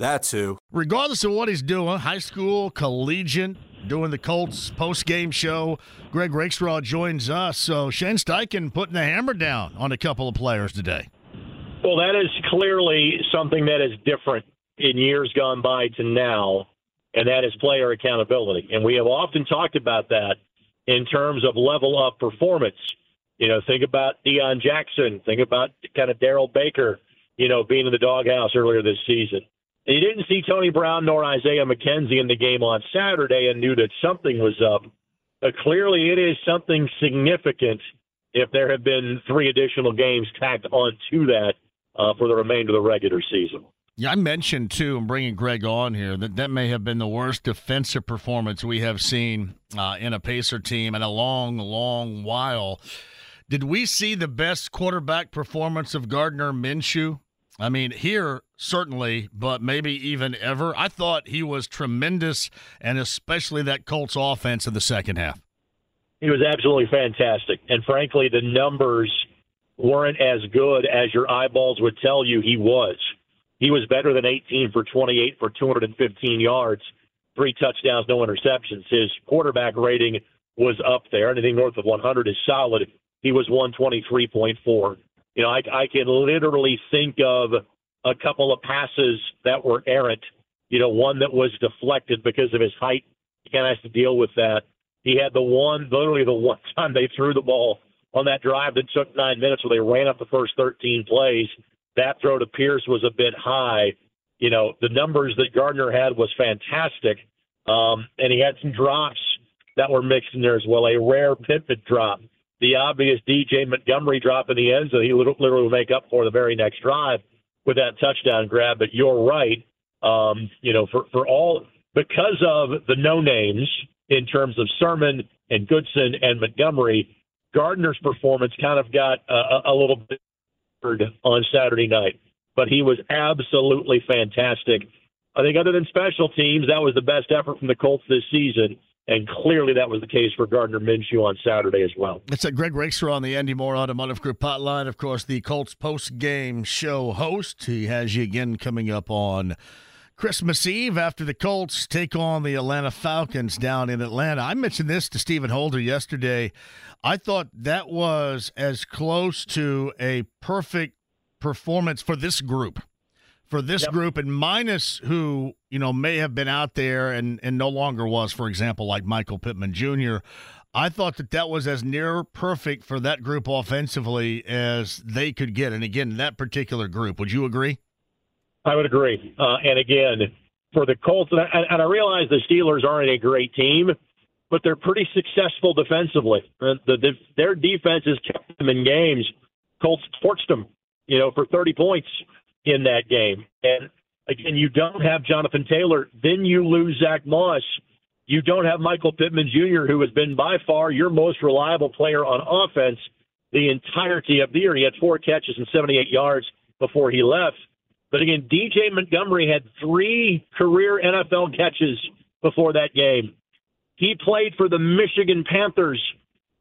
That's who. Regardless of what he's doing, high school, collegiate, doing the Colts post game show, Greg Rakestraw joins us. So Shane Steichen putting the hammer down on a couple of players today. Well, that is clearly something that is different in years gone by to now, and that is player accountability. And we have often talked about that in terms of level of performance. You know, think about Deon Jackson, think about kind of Darrell Baker, you know, being in the doghouse earlier this season. You didn't see Tony Brown nor Isaiah McKenzie in the game on Saturday and knew that something was up. But clearly, it is something significant if there have been three additional games tacked onto that uh, for the remainder of the regular season. Yeah, I mentioned too, I'm bringing Greg on here, that that may have been the worst defensive performance we have seen uh, in a Pacer team in a long, long while. Did we see the best quarterback performance of Gardner Minshew? I mean, here certainly, but maybe even ever. I thought he was tremendous, and especially that Colts offense in the second half. He was absolutely fantastic, and frankly, the numbers weren't as good as your eyeballs would tell you he was. He was better than 18 for 28 for 215 yards, three touchdowns, no interceptions. His quarterback rating was up there. Anything north of 100 is solid. He was 123.4. You know, I, I can literally think of a couple of passes that were errant. You know, one that was deflected because of his height. He kind of has to deal with that. He had the one, literally the one time they threw the ball on that drive that took nine minutes where they ran up the first 13 plays. That throw to Pierce was a bit high. You know, the numbers that Gardner had was fantastic. Um, and he had some drops that were mixed in there as well. A rare Pittman drop the obvious DJ Montgomery drop in the end zone. He literally will make up for the very next drive with that touchdown grab. But you're right. Um, you know, for, for all because of the no names in terms of Sermon and Goodson and Montgomery, Gardner's performance kind of got a, a little bit on Saturday night. But he was absolutely fantastic. I think other than special teams, that was the best effort from the Colts this season. And clearly that was the case for Gardner Minshew on Saturday as well. It's a Greg Rakestraw on the Andy Moore Automotive Group hotline. Of course, the Colts post-game show host. He has you again coming up on Christmas Eve after the Colts take on the Atlanta Falcons down in Atlanta. I mentioned this to Stephen Holder yesterday. I thought that was as close to a perfect performance for this group for this yep. group and minus who you know may have been out there and and no longer was for example like michael pittman jr i thought that that was as near perfect for that group offensively as they could get. And again that particular group would you agree? I would agree. Uh, and again for the colts and I, and I realize the steelers aren't a great team but they're pretty successful defensively. The, the, their defense has kept them in games. Colts torched them you know for 30 points in that game. And again, you don't have Jonathan Taylor. Then you lose Zach Moss. You don't have Michael Pittman Jr., who has been by far your most reliable player on offense the entirety of the year. He had four catches and 78 yards before he left. But again, DJ Montgomery had three career NFL catches before that game. He played for the Michigan Panthers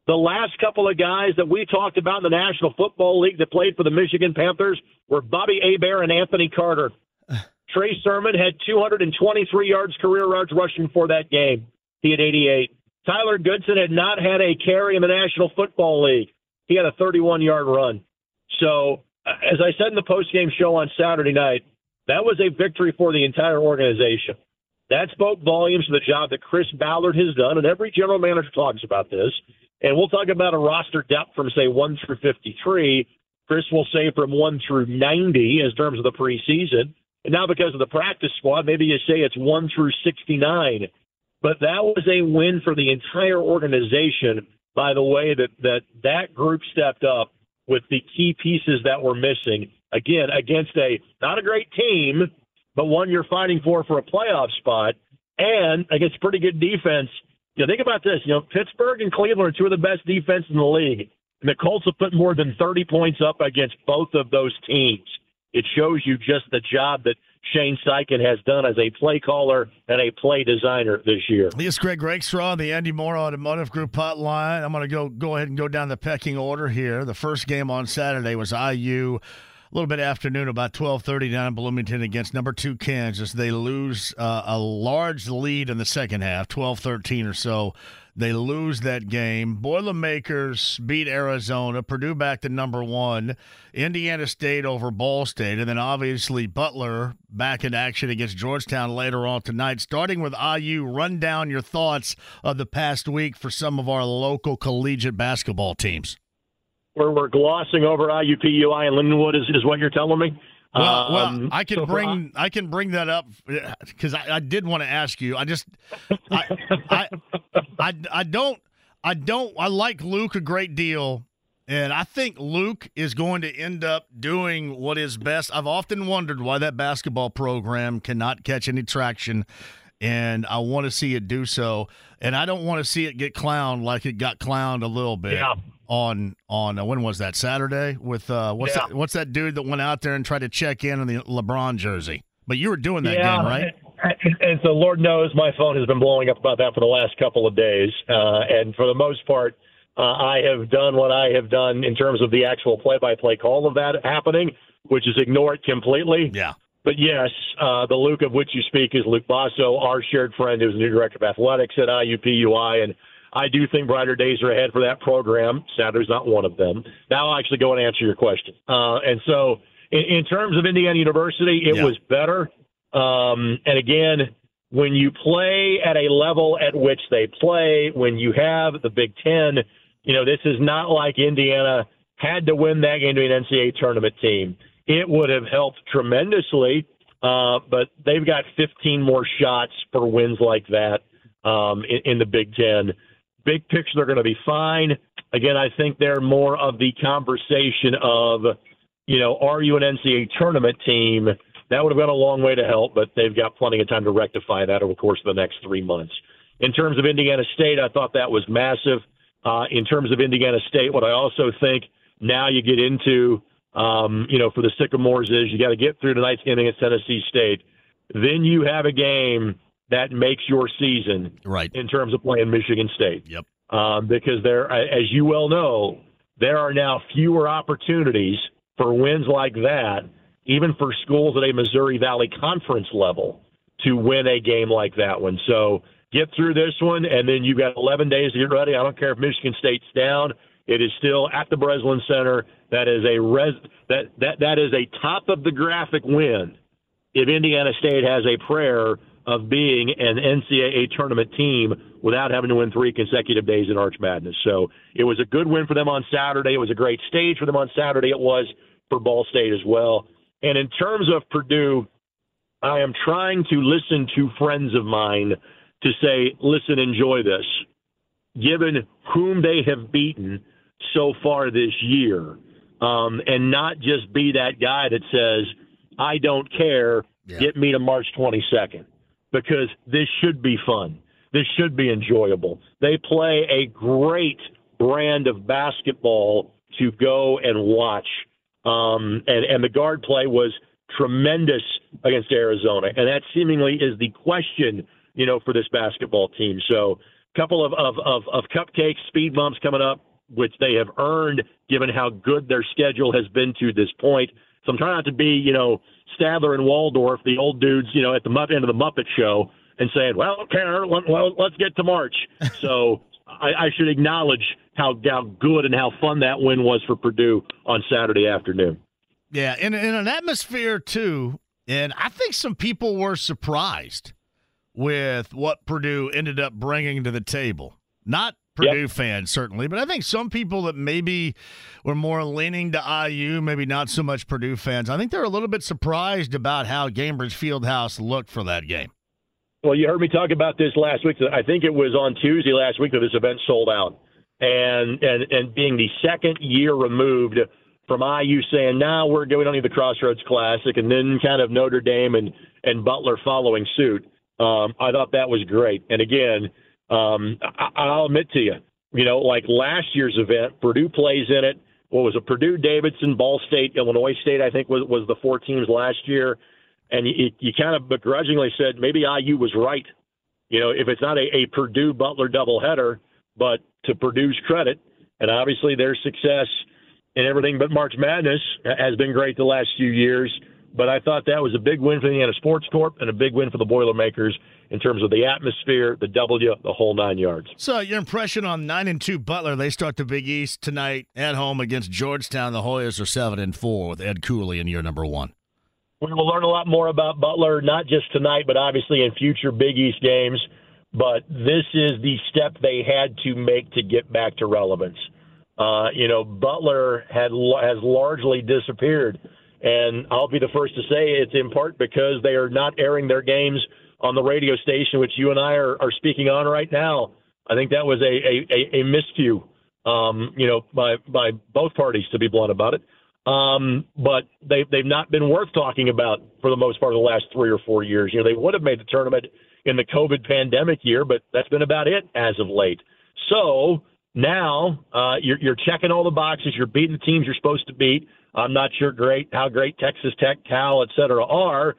the last couple of guys that we talked about in the National Football League that played for the Michigan Panthers were Bobby Hebert and Anthony Carter. Trey Sermon had 223 yards career yards rushing for that game. He had 88. Tyler Goodson had not had a carry in the National Football League. He had a 31 yard run. So, uh, as I said in the post game show on Saturday night, That was a victory for the entire organization. That spoke volumes to the job that Chris Ballard has done, and every general manager talks about this. And we'll talk about a roster depth from, say, 1 through 53. Chris will say from 1 through 90 in terms of the preseason. And now, because of the practice squad, maybe you say it's 1 through 69. But that was a win for the entire organization by the way that that, that group stepped up with the key pieces that were missing. Again, against a not a great team, but one you're fighting for for a playoff spot, and against pretty good defense. Know, think about this. You know, Pittsburgh and Cleveland are two of the best defenses in the league, and the Colts have put more than 30 points up against both of those teams. It shows you just the job that Shane Steichen has done as a play caller and a play designer this year. This is Greg Rakestraw, the Andy Moore Automotive Group hotline. I'm going to go go ahead and go down the pecking order here. The first game on Saturday was IU a little bit afternoon, about 12:30 down in Bloomington against number two Kansas. They lose uh, a large lead in the second half, 12-13 or so. They lose that game. Boilermakers beat Arizona. Purdue back to number one. Indiana State over Ball State, and then obviously Butler back in action against Georgetown later on tonight. Starting with IU, run down your thoughts of the past week for some of our local collegiate basketball teams we're, we're glossing over IUPUI and Lindenwood is, is what you're telling me. Well, well, um, I can so bring I can bring that up because I, I, did want to ask you. I just I, I, I I don't I don't I like Luke a great deal, and I think Luke is going to end up doing what is best. I've often wondered why that basketball program cannot catch any traction, and I want to see it do so. And I don't want to see it get clowned like it got clowned a little bit. Yeah on on uh, when was that Saturday with uh, what's yeah. that, what's that dude that went out there and tried to check in on the LeBron jersey? But you were doing that yeah, game, right? And, and so, Lord knows, my phone has been blowing up about that for the last couple of days. Uh, and for the most part, uh, I have done what I have done in terms of the actual play-by-play call of that happening, which is ignore it completely. Yeah. But yes, uh, the Luke of which you speak is Luke Basso, our shared friend who's the new director of athletics at IUPUI, and I do think brighter days are ahead for that program. Saturday's not one of them. Now I'll actually go and answer your question. Uh, and so, in, in, terms of Indiana University, it yeah. was better. Um, and again, when you play at a level at which they play, when you have the Big Ten, you know, this is not like Indiana had to win that game to be an NCAA tournament team. It would have helped tremendously, uh, but they've got 15 more shots for wins like that um, in, in the Big Ten big picture, they're going to be fine. Again, I think they're more of the conversation of, you know, are you an NCAA tournament team? That would have gone a long way to help, but they've got plenty of time to rectify that over the course of the next three months. In terms of Indiana State, I thought that was massive. Uh, in terms of Indiana State, what I also think now you get into, um, you know, for the Sycamores is you got to get through tonight's game against Tennessee State. Then you have a game that makes your season right in terms of playing Michigan State. Yep. Um, because there, as you well know, there are now fewer opportunities for wins like that, even for schools at a Missouri Valley Conference level, to win a game like that one. So get through this one, and then you've got 11 days to get ready. I don't care if Michigan State's down; it is still at the Breslin Center. That is a res that that that is a top of the graphic win. If Indiana State has a prayer of being an NCAA tournament team without having to win three consecutive days in Arch Madness. So it was a good win for them on Saturday. It was a great stage for them on Saturday. It was for Ball State as well. And in terms of Purdue, I am trying to listen to friends of mine to say, listen, enjoy this. Given whom they have beaten so far this year, um, and not just be that guy that says, I don't care, yeah. get me to March 22nd because this should be fun. This should be enjoyable. They play a great brand of basketball to go and watch. Um, and, and the guard play was tremendous against Arizona. And that seemingly is the question, you know, for this basketball team. So a couple of, of, of, of cupcakes, speed bumps coming up, which they have earned given how good their schedule has been to this point. So I'm trying not to be, you know, Statler and Waldorf, the old dudes, you know, at the end of the Muppet Show, and saying, "Well, okay, well, let's get to March." so I, I should acknowledge how how good and how fun that win was for Purdue on Saturday afternoon. Yeah, in in an atmosphere too And I think some people were surprised with what Purdue ended up bringing to the table. Not Purdue yep. fans, certainly, but I think some people that maybe were more leaning to IU, maybe not so much Purdue fans, I think they're a little bit surprised about how Gainbridge Fieldhouse looked for that game. Well, you heard me talk about this last week. I think it was on Tuesday last week that this event sold out. And, and, and being the second year removed from IU saying, now we're doing only the Crossroads Classic, and then kind of Notre Dame and, and Butler following suit. Um, I thought that was great. And again, um, I, I'll admit to you, you know, like last year's event, Purdue plays in it. What was it? Purdue, Davidson, Ball State, Illinois State, I think was, was the four teams last year. And you, you kind of begrudgingly said maybe IU was right. You know, if it's not a, a Purdue Butler doubleheader, but to Purdue's credit, and obviously their success in everything but March Madness has been great the last few years. But I thought that was a big win for the Indiana Sports Corp and a big win for the Boilermakers in terms of the atmosphere, the W, the whole nine yards. So, your impression on nine and two Butler? They start the Big East tonight at home against Georgetown. The Hoyas are seven and four with Ed Cooley in year number one. We will learn a lot more about Butler, not just tonight, but obviously in future Big East games. But this is the step they had to make to get back to relevance. Uh, you know, Butler had has largely disappeared, and I'll be the first to say it's in part because they are not airing their games on the radio station, which you and I are, are speaking on right now. I think that was a a, a, a miscue, um, you know, by by both parties to be blunt about it. Um, but they they've not been worth talking about for the most part of the last three or four years. You know, they would have made the tournament in the COVID pandemic year, but that's been about it as of late. So now uh, you're, you're checking all the boxes. You're beating the teams you're supposed to beat. I'm not sure great how great Texas Tech, Cal, et cetera are,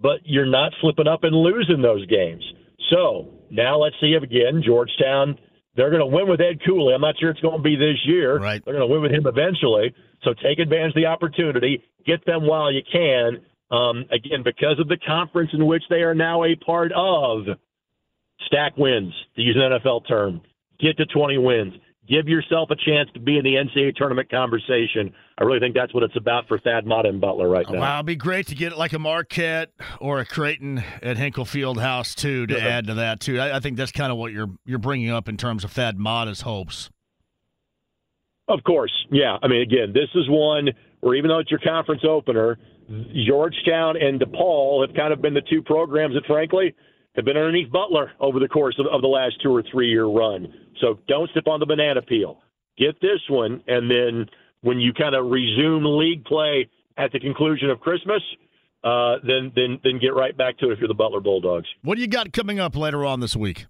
but you're not slipping up and losing those games. So now let's see if again Georgetown. They're going to win with Ed Cooley. I'm not sure it's going to be this year. Right. They're going to win with him eventually. So take advantage of the opportunity. Get them while you can. Um, again, because of the conference in which they are now a part of, stack wins, to use an NFL term get to 20 wins. Give yourself a chance to be in the NCAA tournament conversation. I really think that's what it's about for Thad Matta and Butler right now. Wow, it'd be great to get like a Marquette or a Creighton at Hinkle Fieldhouse too to yeah. add to that too. I, I think that's kind of what you're you're bringing up in terms of Thad Matta's hopes. Of course, yeah. I mean, again, this is one where even though it's your conference opener, Georgetown and DePaul have kind of been the two programs that, frankly, have been underneath Butler over the course of, of the last two or three year run. So don't step on the banana peel. Get this one, and then when you kind of resume league play at the conclusion of Christmas, uh, then then then get right back to it if you're the Butler Bulldogs. What do you got coming up later on this week?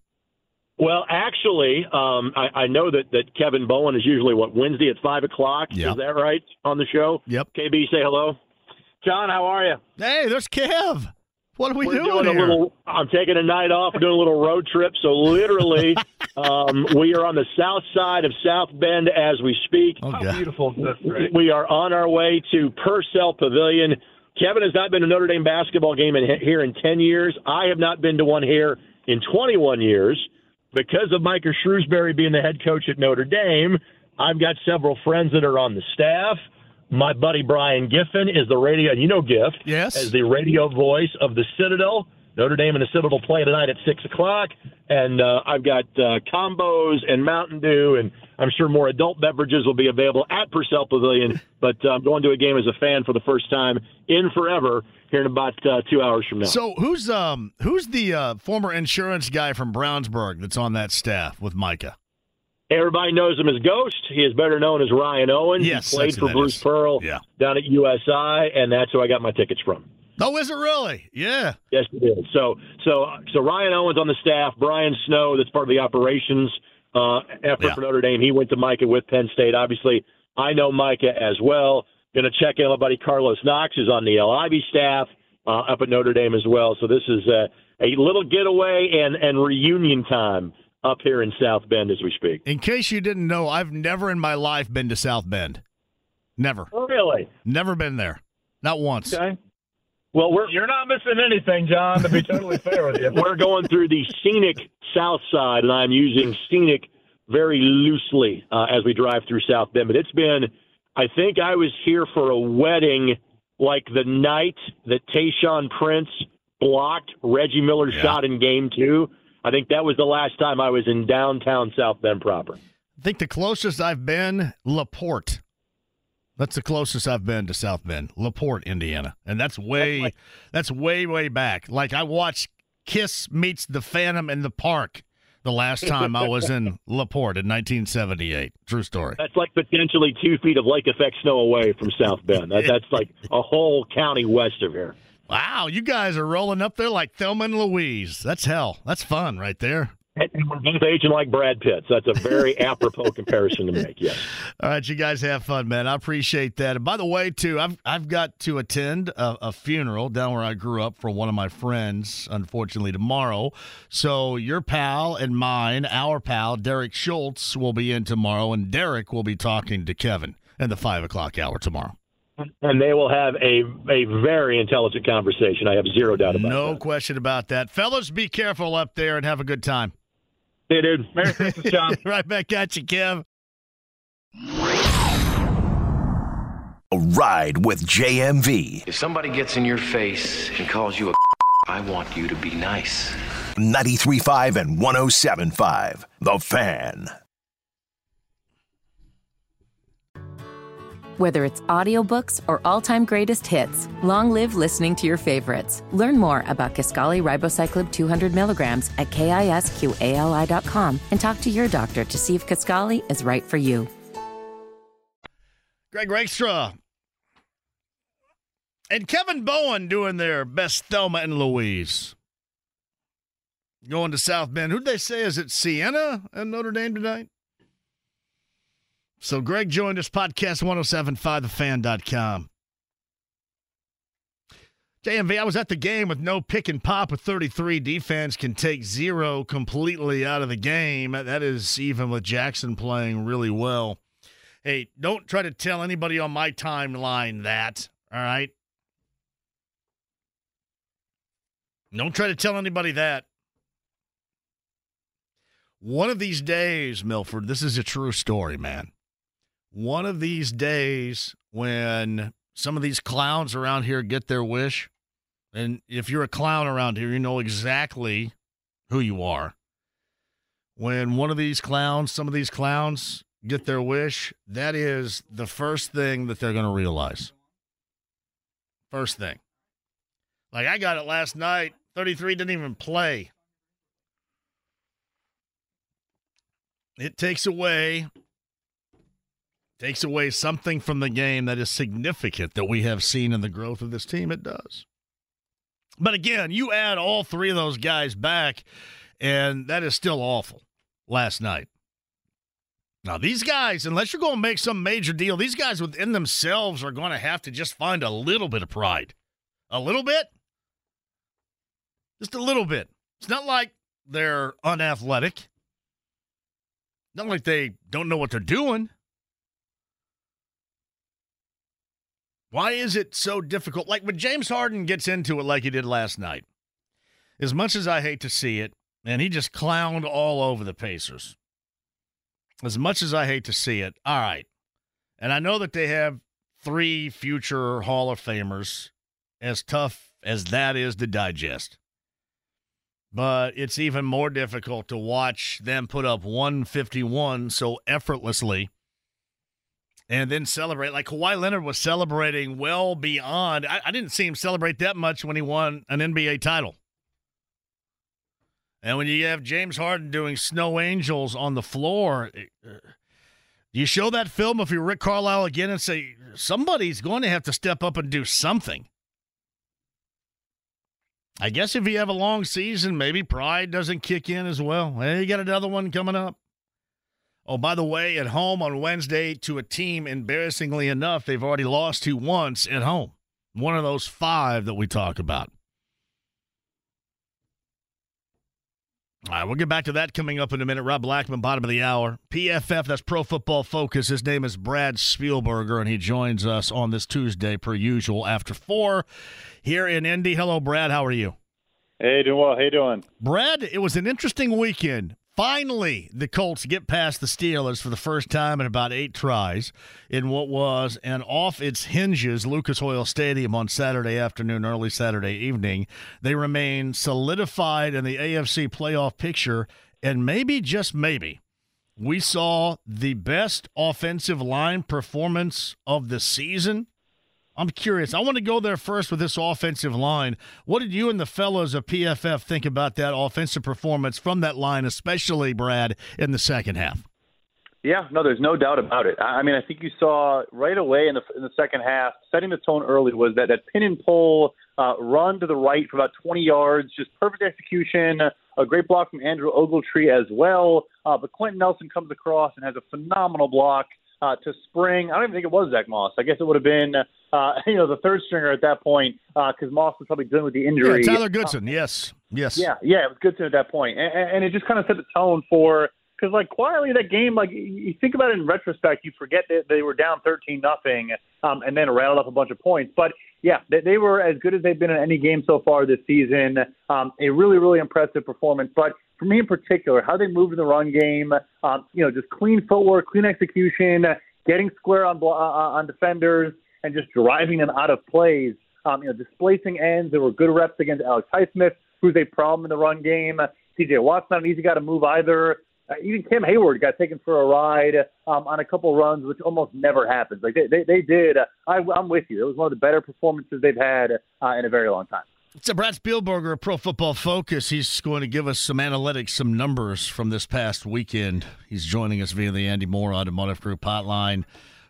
Well, actually, um, I, I know that, that Kevin Bowen is usually what Wednesday at five o'clock. Yep. Is that right on the show? Yep. KB, say hello. John, how are you? Hey, there's Kev. What are we We're doing, doing here? A little, I'm taking a night off. We're doing a little road trip. So literally, um, we are on the south side of South Bend as we speak. Oh, How beautiful is this? We are on our way to Purcell Pavilion. Kevin has not been to Notre Dame basketball game in, here in 10 years. I have not been to one here in 21 years. Because of Micah Shrewsberry being the head coach at Notre Dame, I've got several friends that are on the staff. My buddy Brian Giffen is the radio, and you know Giff, yes, as the radio voice of the Citadel. Notre Dame and the Citadel play tonight at six o'clock, and uh, I've got uh, combos and Mountain Dew, and I'm sure more adult beverages will be available at Purcell Pavilion. But uh, I'm going to a game as a fan for the first time in forever here in about uh, two hours from now. So who's um who's the uh, former insurance guy from Brownsburg that's on that staff with Micah? Everybody knows him as Ghost. He is better known as Ryan Owens. Yes, he played for Bruce is. Pearl yeah. down at USI, and that's who I got my tickets from. Oh, is it really? Yeah. Yes, it is. So, so, so Ryan Owens on the staff, Brian Snow, that's part of the operations uh, effort yeah. for Notre Dame. He went to Micah with Penn State. Obviously, I know Micah as well. Going to check in. My buddy Carlos Knox is on the LIV staff uh, up at Notre Dame as well. So this is a, a little getaway and and reunion time up here in South Bend as we speak. In case you didn't know, I've never in my life been to South Bend. Never. Really? Never been there. Not once. Okay. Well, we're you're not missing anything, John. To be totally fair with you, we're going through the scenic South Side, and I'm using scenic very loosely uh, as we drive through South Bend. But it's been, I think, I was here for a wedding like the night that Tayshaun Prince blocked Reggie Miller's Yeah. shot in game two. I think that was the last time I was in downtown South Bend proper. I think the closest I've been, Laporte. That's the closest I've been to South Bend, Laporte, Indiana, and that's way, that's way, way back. Like I watched Kiss meets the Phantom in the park the last time I was in Laporte in 1978. True story. That's like potentially two feet of lake effect snow away from South Bend. That, that's like a whole county west of here. Wow, you guys are rolling up there like Thelma and Louise. That's hell. That's fun right there. And we're both aging like Brad Pitt. So that's a very apropos comparison to make. Yes. All right, you guys have fun, man. I appreciate that. And by the way, too, I've I've got to attend a, a funeral down where I grew up for one of my friends. Unfortunately, tomorrow. So your pal and mine, our pal Derek Schultz, will be in tomorrow, and Derek will be talking to Kevin in the five o'clock hour tomorrow. And they will have a a very intelligent conversation. I have zero doubt about No that. No question about that, fellas. Be careful up there and have a good time. Hey, dude. Merry Christmas, John. right back at you, Kev. A ride with JMV. If somebody gets in your face and calls you a I want you to be nice. 93.5 and 107.5. The Fan. Whether it's audiobooks or all-time greatest hits, long live listening to your favorites. Learn more about Kisqali Ribociclib 200 milligrams at kisqali.com and talk to your doctor to see if Kisqali is right for you. Greg Rakestraw and Kevin Bowen doing their best Thelma and Louise. Going to South Bend. Who'd they say? Is it Sienna and Notre Dame tonight? So Greg joined us, podcast 1075thefan.com. JMV, I was at the game with no pick and pop with 33. Defense can take zero completely out of the game. That is even with Jackson playing really well. Hey, don't try to tell anybody on my timeline that, all right? Don't try to tell anybody that. One of these days, Milford, this is a true story, man. One of these days, when some of these clowns around here get their wish, and if you're a clown around here, you know exactly who you are. When one of these clowns, some of these clowns get their wish, that is the first thing that they're going to realize. First thing. Like I got it last night. 33 didn't even play. It takes away takes away something from the game that is significant that we have seen in the growth of this team. It does. But again, you add all three of those guys back, and that is still awful last night. Now, these guys, unless you're going to make some major deal, these guys within themselves are going to have to just find a little bit of pride. A little bit? Just a little bit. It's not like they're unathletic, not like they don't know what they're doing. Why is it so difficult? Like when James Harden gets into it like he did last night, as much as I hate to see it, and he just clowned all over the Pacers. As much as I hate to see it, all right. And I know that they have three future Hall of Famers, as tough as that is to digest. But it's even more difficult to watch them put up 151 so effortlessly and then celebrate. Like Kawhi Leonard was celebrating well beyond. I, I didn't see him celebrate that much when he won an NBA title. And when you have James Harden doing snow angels on the floor, uh, do you show that film if you're Rick Carlisle again and say somebody's going to have to step up and do something? I guess if you have a long season, maybe pride doesn't kick in as well. Hey, you got another one coming up. Oh, by the way, at home on Wednesday to a team, embarrassingly enough, they've already lost to once at home. One of those five that we talk about. All right, we'll get back to that coming up in a minute. Rob Blackman, bottom of the hour. PFF, that's Pro Football Focus. His name is Brad Spielberger, and he joins us on this Tuesday, per usual, after four here in Indy. Hello, Brad. How are you? Hey, doing well. How you doing? Brad, it was an interesting weekend. Finally, the Colts get past the Steelers for the first time in about eight tries in what was an off its hinges Lucas Oil Stadium on Saturday afternoon, early Saturday evening. They remain solidified in the AFC playoff picture, and maybe, just maybe, we saw the best offensive line performance of the season I'm curious. I want to go there first with this offensive line. What did you and the fellows of PFF think about that offensive performance from that line, especially Brad in the second half? Yeah, no, there's no doubt about it. I mean, I think you saw right away in the in the second half, setting the tone early was that that pin and pull uh, run to the right for about 20 yards, just perfect execution, a great block from Andrew Ogletree as well. Uh, but Quenton Nelson comes across and has a phenomenal block uh, to spring. I don't even think it was Zach Moss. I guess it would have been, uh, you know, the third stringer at that point because uh, Moss was probably dealing with the injury. Yeah, Tyler Goodson. yes, yes. Yeah, yeah, it was Goodson at that point, and, and it just kind of set the tone for because like quietly that game, like you think about it in retrospect, you forget that they were down thirteen nothing, um, and then rattled up a bunch of points. But yeah, they, they were as good as they've been in any game so far this season. Um, a really, really impressive performance. But for me in particular, how they moved in the run game, um, you know, just clean footwork, clean execution, getting square on uh, uh, on defenders, and just driving them out of plays. Um, you know, displacing ends. There were good reps against Alex Highsmith, who's a problem in the run game. T.J. Watt's not an easy guy to move either. Uh, even Cam Heyward got taken for a ride um, on a couple runs, which almost never happens. Like they, they, they did. I, I'm with you. It was one of the better performances they've had uh, in a very long time. So Brad Spielberger Pro Football Focus. He's going to give us some analytics, some numbers from this past weekend. He's joining us via the Andy Moore Automotive Group hotline.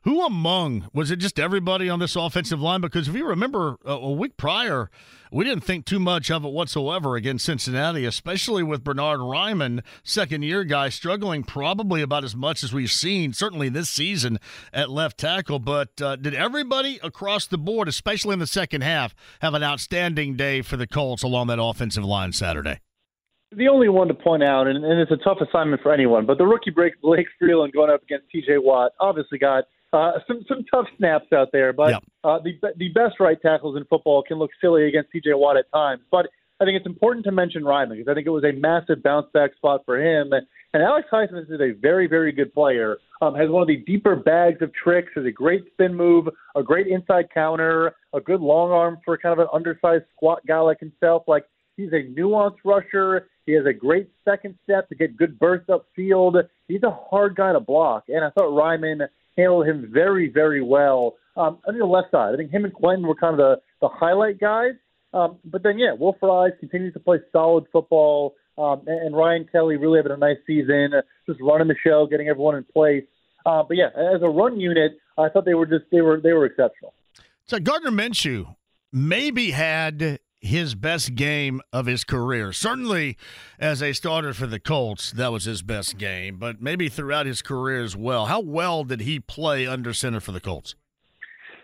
Who among was it? Just everybody on this offensive line? Because if you remember, a week prior, we didn't think too much of it whatsoever against Cincinnati, especially with Bernard Raimann, second year guy, struggling probably about as much as we've seen, certainly this season at left tackle. But uh, did everybody across the board, especially in the second half, have an outstanding day for the Colts along that offensive line Saturday? the only one to point out, and, and, it's a tough assignment for anyone, but the rookie break Blake Freeland going up against T.J. Watt obviously got uh, some some tough snaps out there, but yep. uh, the the best right tackles in football can look silly against T.J. Watt at times. But I think it's important to mention Raimann because I think it was a massive bounce back spot for him. And Alex Highsmith is a very very good player. Um, has one of the deeper bags of tricks. Has a great spin move, a great inside counter, a good long arm for kind of an undersized squat guy like himself. Like he's a nuanced rusher. He has a great second step to get good bursts upfield. He's a hard guy to block, and I thought Raimann handled him very, very well. Um, on the left side, I think him and Quenton were kind of the, the highlight guys. Um, but then, yeah, Will Fries continues to play solid football, um, and, and Ryan Kelly really having a nice season, uh, just running the show, getting everyone in place. Uh, but yeah, as a run unit, I thought they were just they were they were exceptional. So Gardner Minshew maybe had his best game of his career. Certainly, as a starter for the Colts, that was his best game, but maybe throughout his career as well. How well did he play under center for the Colts?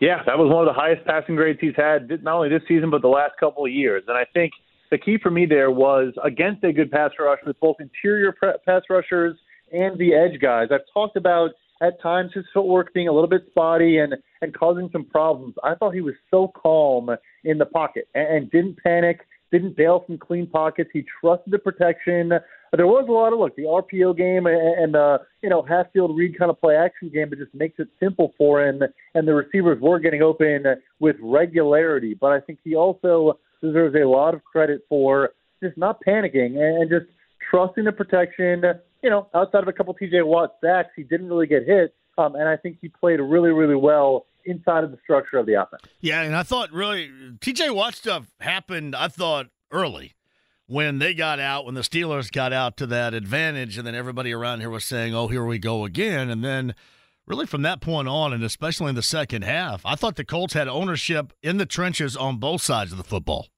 Yeah, that was one of the highest passing grades he's had, not only this season, but the last couple of years. And I think the key for me there was against a good pass rush with both interior pass rushers and the edge guys. I've talked about at times his footwork being a little bit spotty and and causing some problems. I thought he was so calm in the pocket and, and didn't panic, didn't bail from clean pockets. He trusted the protection. There was a lot of look the RPO game and, and uh, you know half field read kind of play action game, but just makes it simple for him. And the receivers were getting open with regularity. But I think he also deserves a lot of credit for just not panicking and just trusting the protection you know, outside of a couple TJ Watt sacks, he didn't really get hit. Um, and I think he played really, really well inside of the structure of the offense. Yeah, and I thought really TJ Watt stuff happened, I thought, early when they got out, when the Steelers got out to that advantage, and then everybody around here was saying, oh, here we go again. And then really from that point on, and especially in the second half, I thought the Colts had ownership in the trenches on both sides of the football.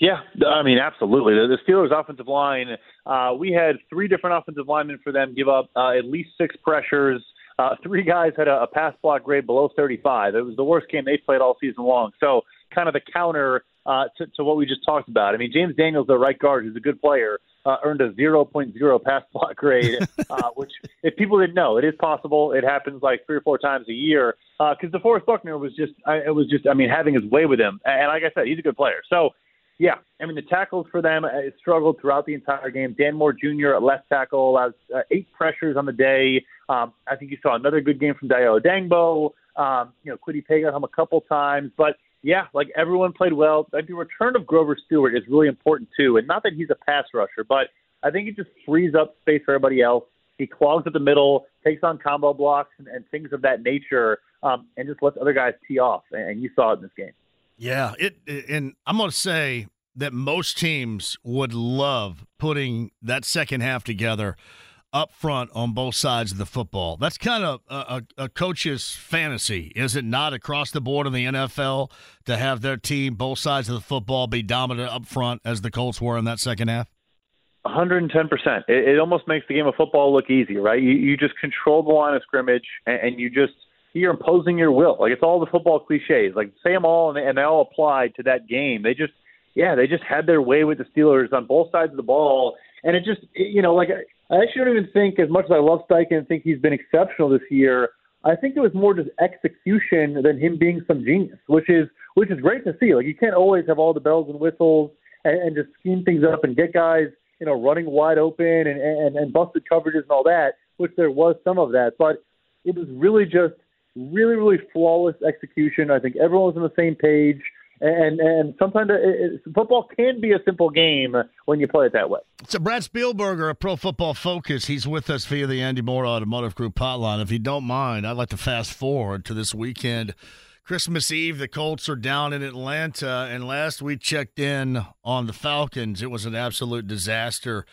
Yeah, I mean, absolutely. The, the Steelers' offensive line, uh, we had three different offensive linemen for them give up uh, at least six pressures. Uh, three guys had a, a pass block grade below 35. It was the worst game they played all season long. So, kind of the counter uh, to, to what we just talked about. I mean, James Daniels, the right guard, who's a good player, uh, earned a 0.0 pass block grade, uh, which, if people didn't know, it is possible. It happens like three or four times a year. Because uh, DeForest Buckner was just, I, it was just, I mean, having his way with him. And like I said, he's a good player. So Yeah, I mean the tackles for them uh, struggled throughout the entire game. Dan Moore Jr. at left tackle allows uh, eight pressures on the day. Um, I think you saw another good game from Dayo Odeyingbo. Um, you know, Kwity Paye got him a couple times, but yeah, like everyone played well. Like the return of Grover Stewart is really important too, and not that he's a pass rusher, but I think it just frees up space for everybody else. He clogs at the middle, takes on combo blocks and, and things of that nature, um, and just lets other guys tee off. And you saw it in this game. Yeah, it, and I'm going to say that most teams would love putting that second half together up front on both sides of the football. That's kind of a, a, a, coach's fantasy, is it not, across the board in the NFL to have their team, both sides of the football, be dominant up front as the Colts were in that second half? 110%. It, it almost makes the game of football look easy, right? You, you just control the line of scrimmage and, and you just – you're imposing your will. Like it's all the football cliches. Like say them all, and they, and they all apply to that game. They just, yeah, they just had their way with the Steelers on both sides of the ball, and it just, you know, like I, I actually don't even think as much as I love Steichen and think he's been exceptional this year. I think it was more just execution than him being some genius, which is which is great to see. Like you can't always have all the bells and whistles and, and just scheme things up and get guys, you know, running wide open and, and and busted coverages and all that, which there was some of that, but it was really just really, really flawless execution. I think everyone was on the same page. And and sometimes it, it, football can be a simple game when you play it that way. So Brad Spielberger, a Pro Football Focus, he's with us via the Andy Moore Automotive Group hotline. If you don't mind, I'd like to fast forward to this weekend. Christmas Eve, the Colts are down in Atlanta, and last we checked in on the Falcons, it was an absolute disaster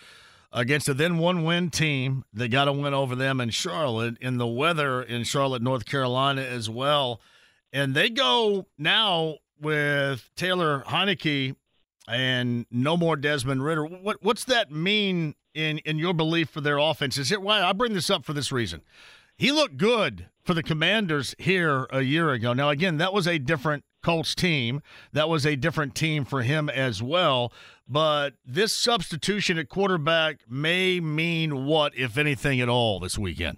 against a then one win team. They got a win over them in Charlotte, in the weather in Charlotte, North Carolina as well. And they go now with Taylor Heinicke and no more Desmond Ridder. What what's that mean in in your belief for their offense? Is it why I bring this up for this reason? He looked good for the Commanders here a year ago. Now again, that was a different Colts team. That was a different team for him as well. But this substitution at quarterback may mean what, if anything at all, this weekend?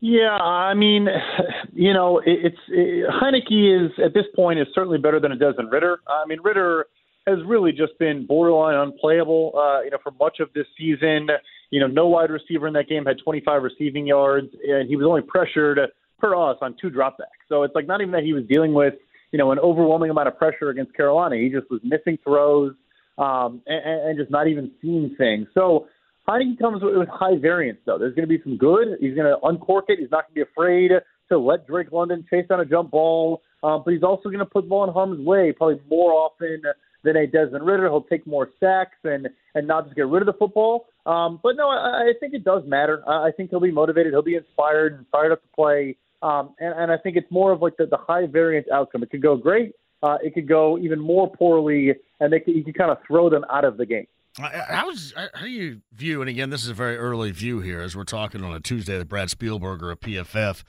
Yeah, I mean, you know, it's it, Heinicke is at this point is certainly better than it does in Ridder. I mean, Ridder has really just been borderline unplayable, uh, you know, for much of this season. You know, no wide receiver in that game had 25 receiving yards, and he was only pressured per us on two dropbacks. So it's like not even that he was dealing with, you know, an overwhelming amount of pressure against Carolina. He just was missing throws um, and, and just not even seeing things. So Heinicke comes with high variance, though. There's going to be some good. He's going to uncork it. He's not going to be afraid to let Drake London chase down a jump ball, um, but he's also going to put the ball in harm's way probably more often than a Desmond Ridder. He'll take more sacks and and not just get rid of the football. Um, but no, I, I think it does matter. I think he'll be motivated. He'll be inspired and fired up to play. Um, and, and I think it's more of like the, the high variance outcome. It could go great uh, it could go even more poorly, and they could, you could kind of throw them out of the game. How's, how do you view, and again, this is a very early view here as we're talking on a Tuesday with Brad Spielberger of PFF.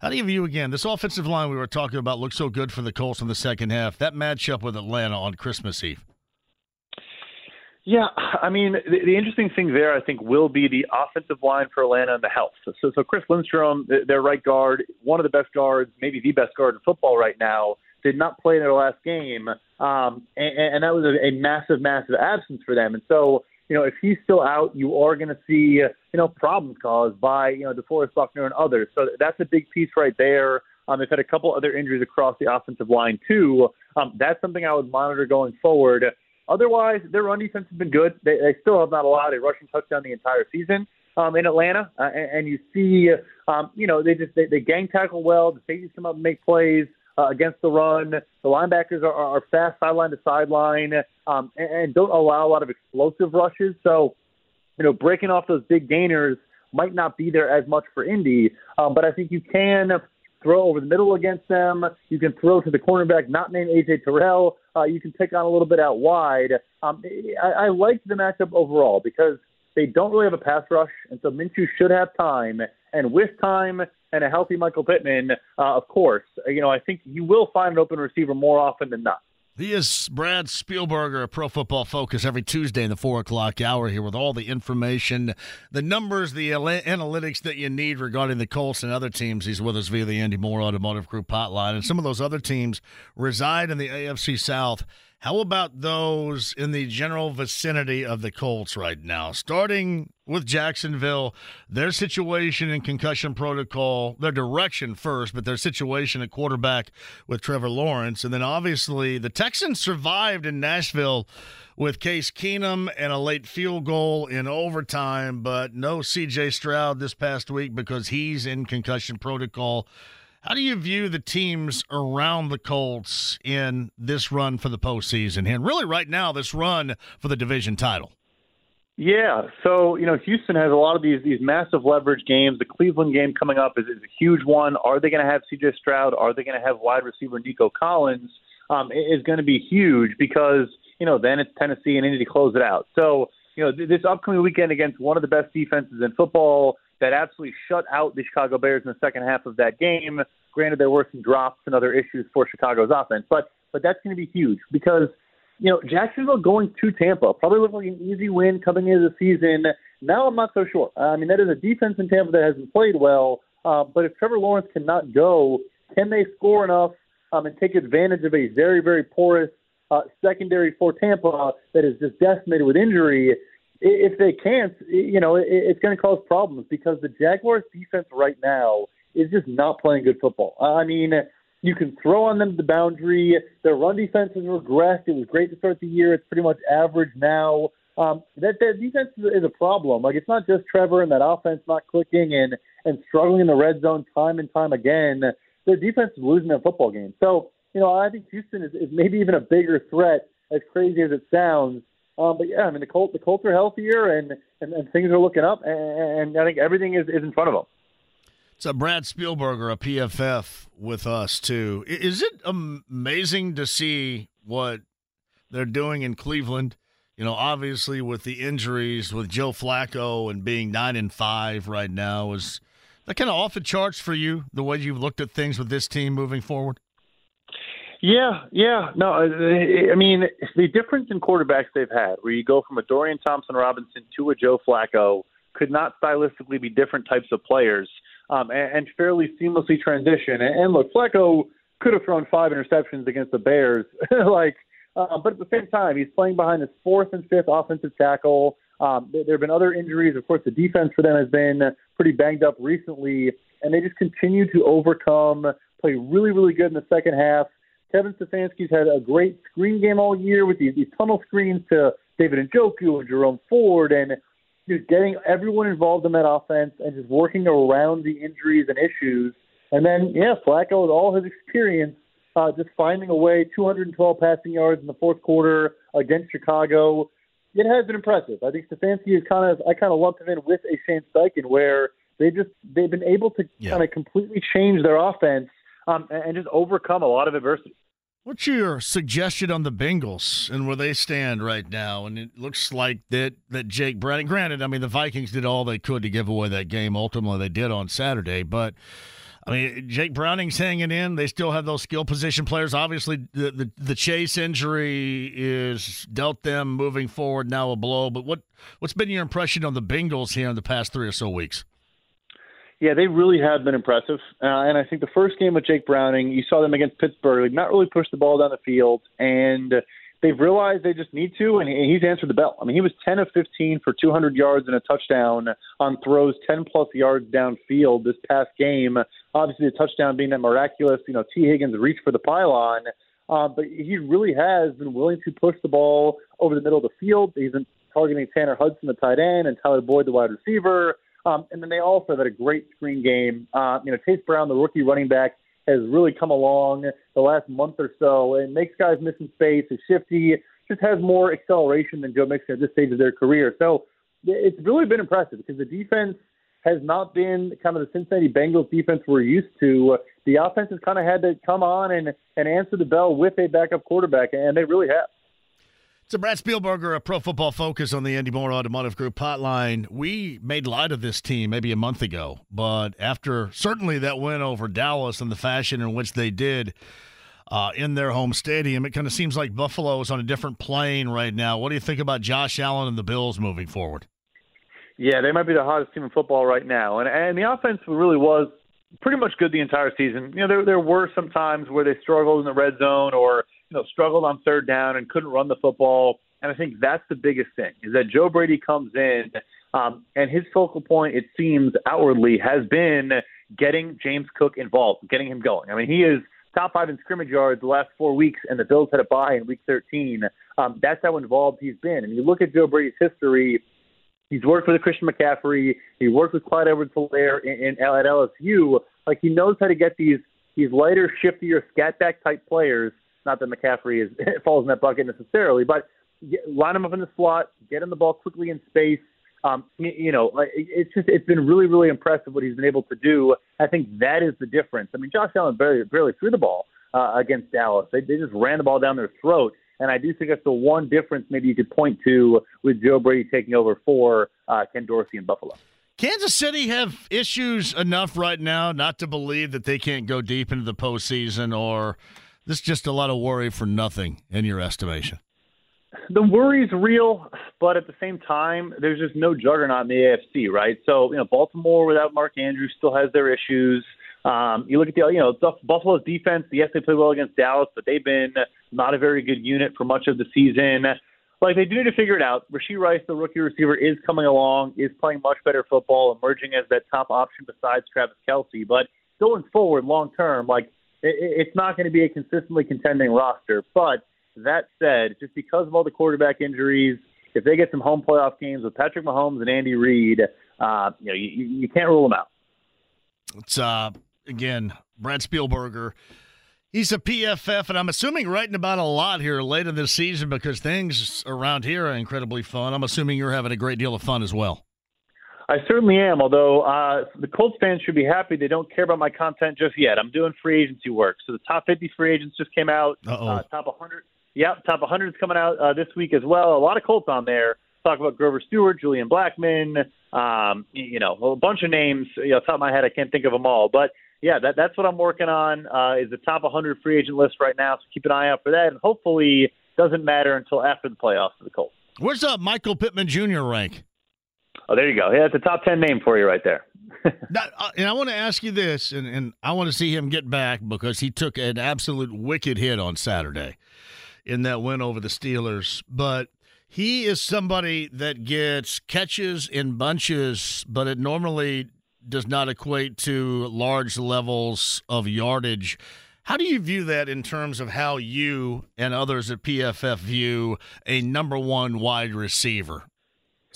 How do you view, again, this offensive line we were talking about looked so good for the Colts in the second half, that matchup with Atlanta on Christmas Eve? Yeah, I mean, the, the interesting thing there, I think, will be the offensive line for Atlanta and the health. So, so, so Chris Lindstrom, their right guard, one of the best guards, maybe the best guard in football right now, did not play in their last game, um, and, and that was a, a massive, massive absence for them. And so, you know, if he's still out, you are going to see, you know, problems caused by, you know, DeForest Buckner and others. So that's a big piece right there. Um, they've had a couple other injuries across the offensive line too. Um, that's something I would monitor going forward. Otherwise, their run defense has been good. They, they still have not allowed a rushing touchdown the entire season um, in Atlanta, uh, and, and you see, um, you know, they just they, they gang tackle well. The safeties come up and make plays uh, against the run. The linebackers are, are fast sideline to sideline um, and, and don't allow a lot of explosive rushes. So, you know, breaking off those big gainers might not be there as much for Indy, um, but I think you can throw over the middle against them. You can throw to the cornerback not named AJ Terrell. Uh, you can pick on a little bit out wide. Um, I, I like the matchup overall because they don't really have a pass rush, and so Minshew should have time. And with time, and a healthy Michael Pittman, uh, of course, you know, I think you will find an open receiver more often than not. He is Brad Spielberger, a Pro Football Focus, every Tuesday in the four o'clock hour here with all the information, the numbers, the analytics that you need regarding the Colts and other teams. He's with us via the Andy Moore Automotive Group hotline. And some of those other teams reside in the AFC South How about those in the general vicinity of the Colts right now? Starting with Jacksonville, their situation in concussion protocol, their direction first, but their situation at quarterback with Trevor Lawrence. And then obviously the Texans survived in Nashville with Case Keenum and a late field goal in overtime, but no CJ Stroud this past week because he's in concussion protocol. How do you view the teams around the Colts in this run for the postseason? And really, right now, this run for the division title. Yeah, so you know Houston has a lot of these these massive leverage games. The Cleveland game coming up is, is a huge one. Are they going to have C.J. Stroud? Are they going to have wide receiver Nico Collins? Um, is going to be huge because you know then it's Tennessee and Indy to close it out. So you know th- this upcoming weekend against one of the best defenses in football that absolutely shut out the Chicago Bears in the second half of that game. Granted, there were some drops and other issues for Chicago's offense, but but that's going to be huge because you know Jacksonville going to Tampa probably looked like an easy win coming into the season. Now I'm not so sure. I mean, that is a defense in Tampa that hasn't played well. Uh, but if Trevor Lawrence cannot go, can they score enough um, and take advantage of a very very porous uh, secondary for Tampa that is just decimated with injury? If they can't, you know, it's going to cause problems because the Jaguars' defense right now is just not playing good football. I mean, you can throw on them the boundary. Their run defense has regressed. It was great to start the year. It's pretty much average now. Um, that that defense is a problem. Like it's not just Trevor and that offense not clicking and and struggling in the red zone time and time again. Their defense is losing their football game. So you know, I think Houston is, is maybe even a bigger threat, as crazy as it sounds, um, but yeah, I mean the Colts the Colts are healthier and, and, and things are looking up, and, and I think everything is, is in front of them. So Brad Spielberger, a PFF, with us too. Is it amazing to see what they're doing in Cleveland? You know, obviously with the injuries, with Joe Flacco and being nine and five right now, is that kind of off the charts for you? The way you've looked at things with this team moving forward. Yeah, yeah. No, I mean the difference in quarterbacks they've had, where you go from a Dorian Thompson Robinson to a Joe Flacco, could not stylistically be different types of players, um, and, and fairly seamlessly transition. And, and look, Flacco could have thrown five interceptions against the Bears, like, uh, but at the same time, he's playing behind his fourth and fifth offensive tackle. Um, there have been other injuries. Of course, the defense for them has been pretty banged up recently, and they just continue to overcome, play really, really good in the second half. Kevin Stefanski's had a great screen game all year with these, these tunnel screens to David Njoku and Jerome Ford and just getting everyone involved in that offense and just working around the injuries and issues. And then, yeah, Flacco with all his experience, uh, just finding a way, 212 passing yards in the fourth quarter against Chicago. It has been impressive. I think Stefanski is kind of, I kind of lumped him in with a Shane Steichen where they just, they've been able to yeah. kind of completely change their offense um, and just overcome a lot of adversity. What's your suggestion on the Bengals and where they stand right now? And it looks like that that Jake Browning. Granted, I mean the Vikings did all they could to give away that game. Ultimately, they did on Saturday, but. I mean, Jake Browning's hanging in. They still have those skill position players. Obviously, the, the, the Chase injury is dealt them moving forward now a blow. But what what's been your impression on the Bengals here in the past three or so weeks? Yeah, they really have been impressive. Uh, and I think the first game with Jake Browning, you saw them against Pittsburgh, not really push the ball down the field. And they've realized they just need to, and he's answered the bell. I mean, he was 10 of 15 for 200 yards and a touchdown on throws 10 plus yards downfield this past game. Obviously, the touchdown being that miraculous, you know, Tee Higgins reach for the pylon. Uh, but he really has been willing to push the ball over the middle of the field. He's been targeting Tanner Hudson, the tight end, and Tyler Boyd, the wide receiver. Um, and then they also had a great screen game. Uh, you know, Chase Brown, the rookie running back, has really come along the last month or so and makes guys miss space. Is shifty, just has more acceleration than Joe Mixon at this stage of their career. So it's really been impressive because the defense has not been kind of the Cincinnati Bengals defense we're used to. The offense has kind of had to come on and, and answer the bell with a backup quarterback, and they really have. So, Brad Spielberger, a Pro Football Focus on the Andy Mohr Automotive Group hotline. We made light of this team maybe a month ago, but after certainly that win over Dallas and the fashion in which they did uh, in their home stadium, it kind of seems like Buffalo is on a different plane right now. What do you think about Josh Allen and the Bills moving forward? Yeah, they might be the hottest team in football right now, and and the offense really was pretty much good the entire season. You know, there there were some times where they struggled in the red zone or you know, struggled on third down and couldn't run the football. And I think that's the biggest thing is that Joe Brady comes in um, and his focal point, it seems outwardly, has been getting James Cook involved, getting him going. I mean, he is top five in scrimmage yards the last four weeks, and the Bills had a bye in week 13. Um, that's how involved he's been. And you look at Joe Brady's history. He's worked with Christian McCaffrey. He worked with Clyde Edwards-Helaire in, in, at LSU. Like he knows how to get these these lighter, shiftier, scat back type players. Not that McCaffrey is falls in that bucket necessarily, but get, line him up in the slot, get him the ball quickly in space, um, you, you know, it's just it's been really really impressive what he's been able to do. I think that is the difference. I mean, Josh Allen barely barely threw the ball uh, against Dallas. They, they just ran the ball down their throat. And I do think that's the one difference maybe you could point to with Joe Brady taking over for uh, Ken Dorsey in Buffalo. Kansas City have issues enough right now not to believe that they can't go deep into the postseason, or this is just a lot of worry for nothing in your estimation? the worry's real, but at the same time, there's just no juggernaut in the AFC, right? So, you know, Baltimore without Mark Andrews still has their issues. Um, you look at the, you know, Buffalo's defense. Yes, they play well against Dallas, but they've been not a very good unit for much of the season. Like they do need to figure it out. Rashee Rice, the rookie receiver, is coming along, is playing much better football, emerging as that top option besides Travis Kelce. But going forward, long term, like it's not going to be a consistently contending roster. But that said, just because of all the quarterback injuries, if they get some home playoff games with Patrick Mahomes and Andy Reid, uh, you know, you, you can't rule them out. It's uh, again Brad Spielberger. He's a PFF, and I'm assuming writing about a lot here later this season because things around here are incredibly fun. I'm assuming you're having a great deal of fun as well. I certainly am. Although uh, the Colts fans should be happy, they don't care about my content just yet. I'm doing free agency work, so the top 50 free agents just came out. Uh, top 100 Yep, top 100 is coming out uh, this week as well. A lot of Colts on there. Talk about Grover Stewart, Julian Blackmon, um, you know, a bunch of names. You know, top of my head, I can't think of them all. But yeah, that, that's what I'm working on. Uh, is the top 100 free agent list right now. So keep an eye out for that. And hopefully, doesn't matter until after the playoffs for the Colts. Where's uh, Michael Pittman Jr. rank? Oh, there you go. Yeah, that's a top 10 name for you right there. that, uh, and I want to ask you this, and, and I want to see him get back because he took an absolute wicked hit on Saturday in that win over the Steelers. But he is somebody that gets catches in bunches, but it normally does not equate to large levels of yardage. How do you view that in terms of how you and others at PFF view a number one wide receiver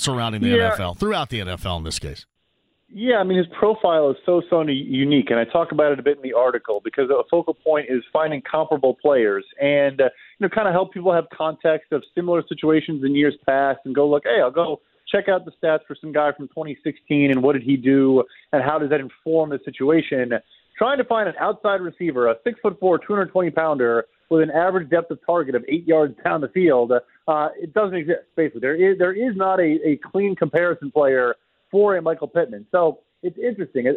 surrounding the yeah. NFL, throughout the NFL in this case? Yeah, I mean his profile is so so unique, and I talk about it a bit in the article because a focal point is finding comparable players and uh, you know kind of help people have context of similar situations in years past and go look, hey, I'll go check out the stats for some guy from 2016 and what did he do and how does that inform the situation. Trying to find an outside receiver, a six foot four, 220 pounder with an average depth of target of eight yards down the field, uh, it doesn't exist. Basically, there is there is not a, a clean comparison player for a Michael Pittman. So it's interesting. Is,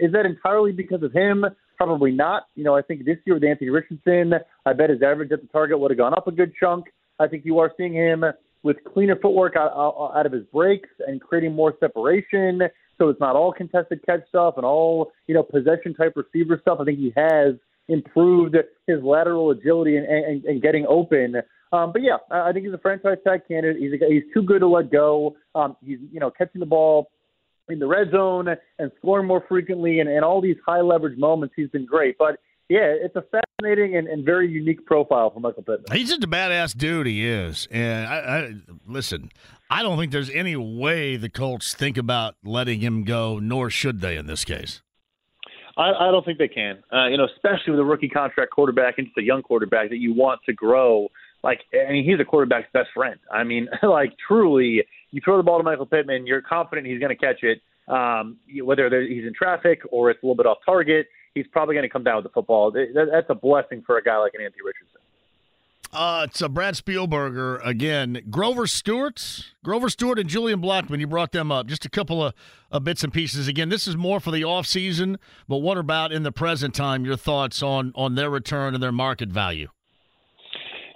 is that entirely because of him? Probably not. You know, I think this year with Anthony Richardson, I bet his average at the target would have gone up a good chunk. I think you are seeing him with cleaner footwork out, out, out of his breaks and creating more separation. So it's not all contested catch stuff and all you know possession type receiver stuff. I think he has improved his lateral agility and, and, and getting open. Um, but yeah, I think he's a franchise tag candidate. He's a, he's too good to let go. Um, he's you know catching the ball in the red zone and scoring more frequently and, and all these high leverage moments. He's been great. But yeah, it's a fascinating and, and very unique profile for Michael Pittman. He's just a badass dude. He is. And I, I listen. I don't think there's any way the Colts think about letting him go, nor should they in this case. I, I don't think they can. Uh, you know, especially with a rookie contract quarterback and just a young quarterback that you want to grow. Like, I mean, he's a quarterback's best friend. I mean, like truly, you throw the ball to Michael Pittman, you're confident he's going to catch it. Um, whether he's in traffic or it's a little bit off target, he's probably going to come down with the football. That's a blessing for a guy like an Anthony Richardson. Uh, it's a Brad Spielberger again. Grover Stewart, Grover Stewart, and Julian Blackmon. You brought them up. Just a couple of, of bits and pieces. Again, this is more for the off season, but what about in the present time? Your thoughts on on their return and their market value?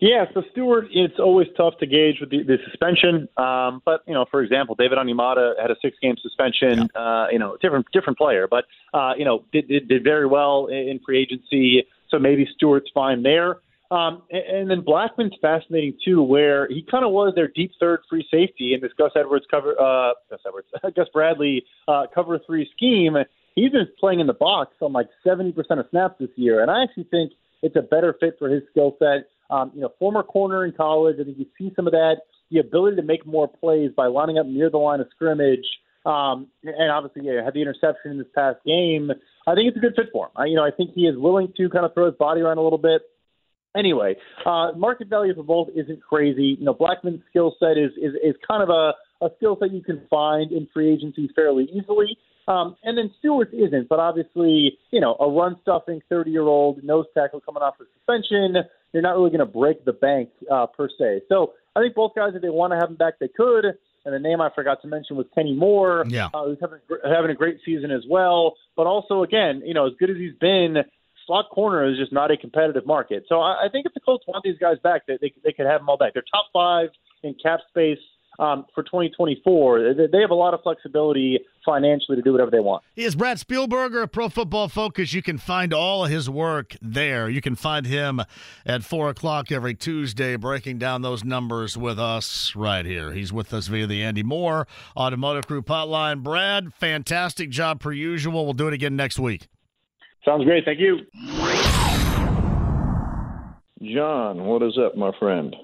Yeah, so Stewart, it's always tough to gauge with the, the suspension. Um, but you know, for example, David Onyemata had a six-game suspension. Yeah. Uh, you know, different different player, but uh, you know, did, did did very well in free agency. So maybe Stewart's fine there. Um, and, and then Blackmon's fascinating too, where he kind of was their deep third free safety in this Gus Edwards cover, uh, Gus Edwards, Gus Bradley uh, cover three scheme. He's been playing in the box on like 70% of snaps this year, and I actually think it's a better fit for his skill set. Um, you know, former corner in college, I think you see some of that. The ability to make more plays by lining up near the line of scrimmage, um, and obviously, yeah, had the interception in this past game. I think it's a good fit for him. I, you know, I think he is willing to kind of throw his body around a little bit. Anyway, uh, market value for both isn't crazy. You know, Blackmon's skill set is, is is kind of a, a skill set you can find in free agency fairly easily. Um, and then Stewart isn't, but obviously, you know, a run stuffing 30 year old nose tackle coming off a suspension, you're not really going to break the bank uh, per se. So I think both guys, if they want to have him back, they could. And the name I forgot to mention was Kenny Moore, yeah. uh, who's having, having a great season as well. But also, again, you know, as good as he's been, slot corner is just not a competitive market. So I, I think if the Colts want these guys back, they, they, they could have them all back. They're top five in cap space um, for 2024. They have a lot of flexibility financially to do whatever they want. He is Brad Spielberger Pro Football Focus. You can find all of his work there. You can find him at 4 o'clock every Tuesday breaking down those numbers with us right here. He's with us via the Andy Mohr Automotive Group hotline. Brad, fantastic job per usual. We'll do it again next week. Sounds great. Thank you. John, what is up, my friend?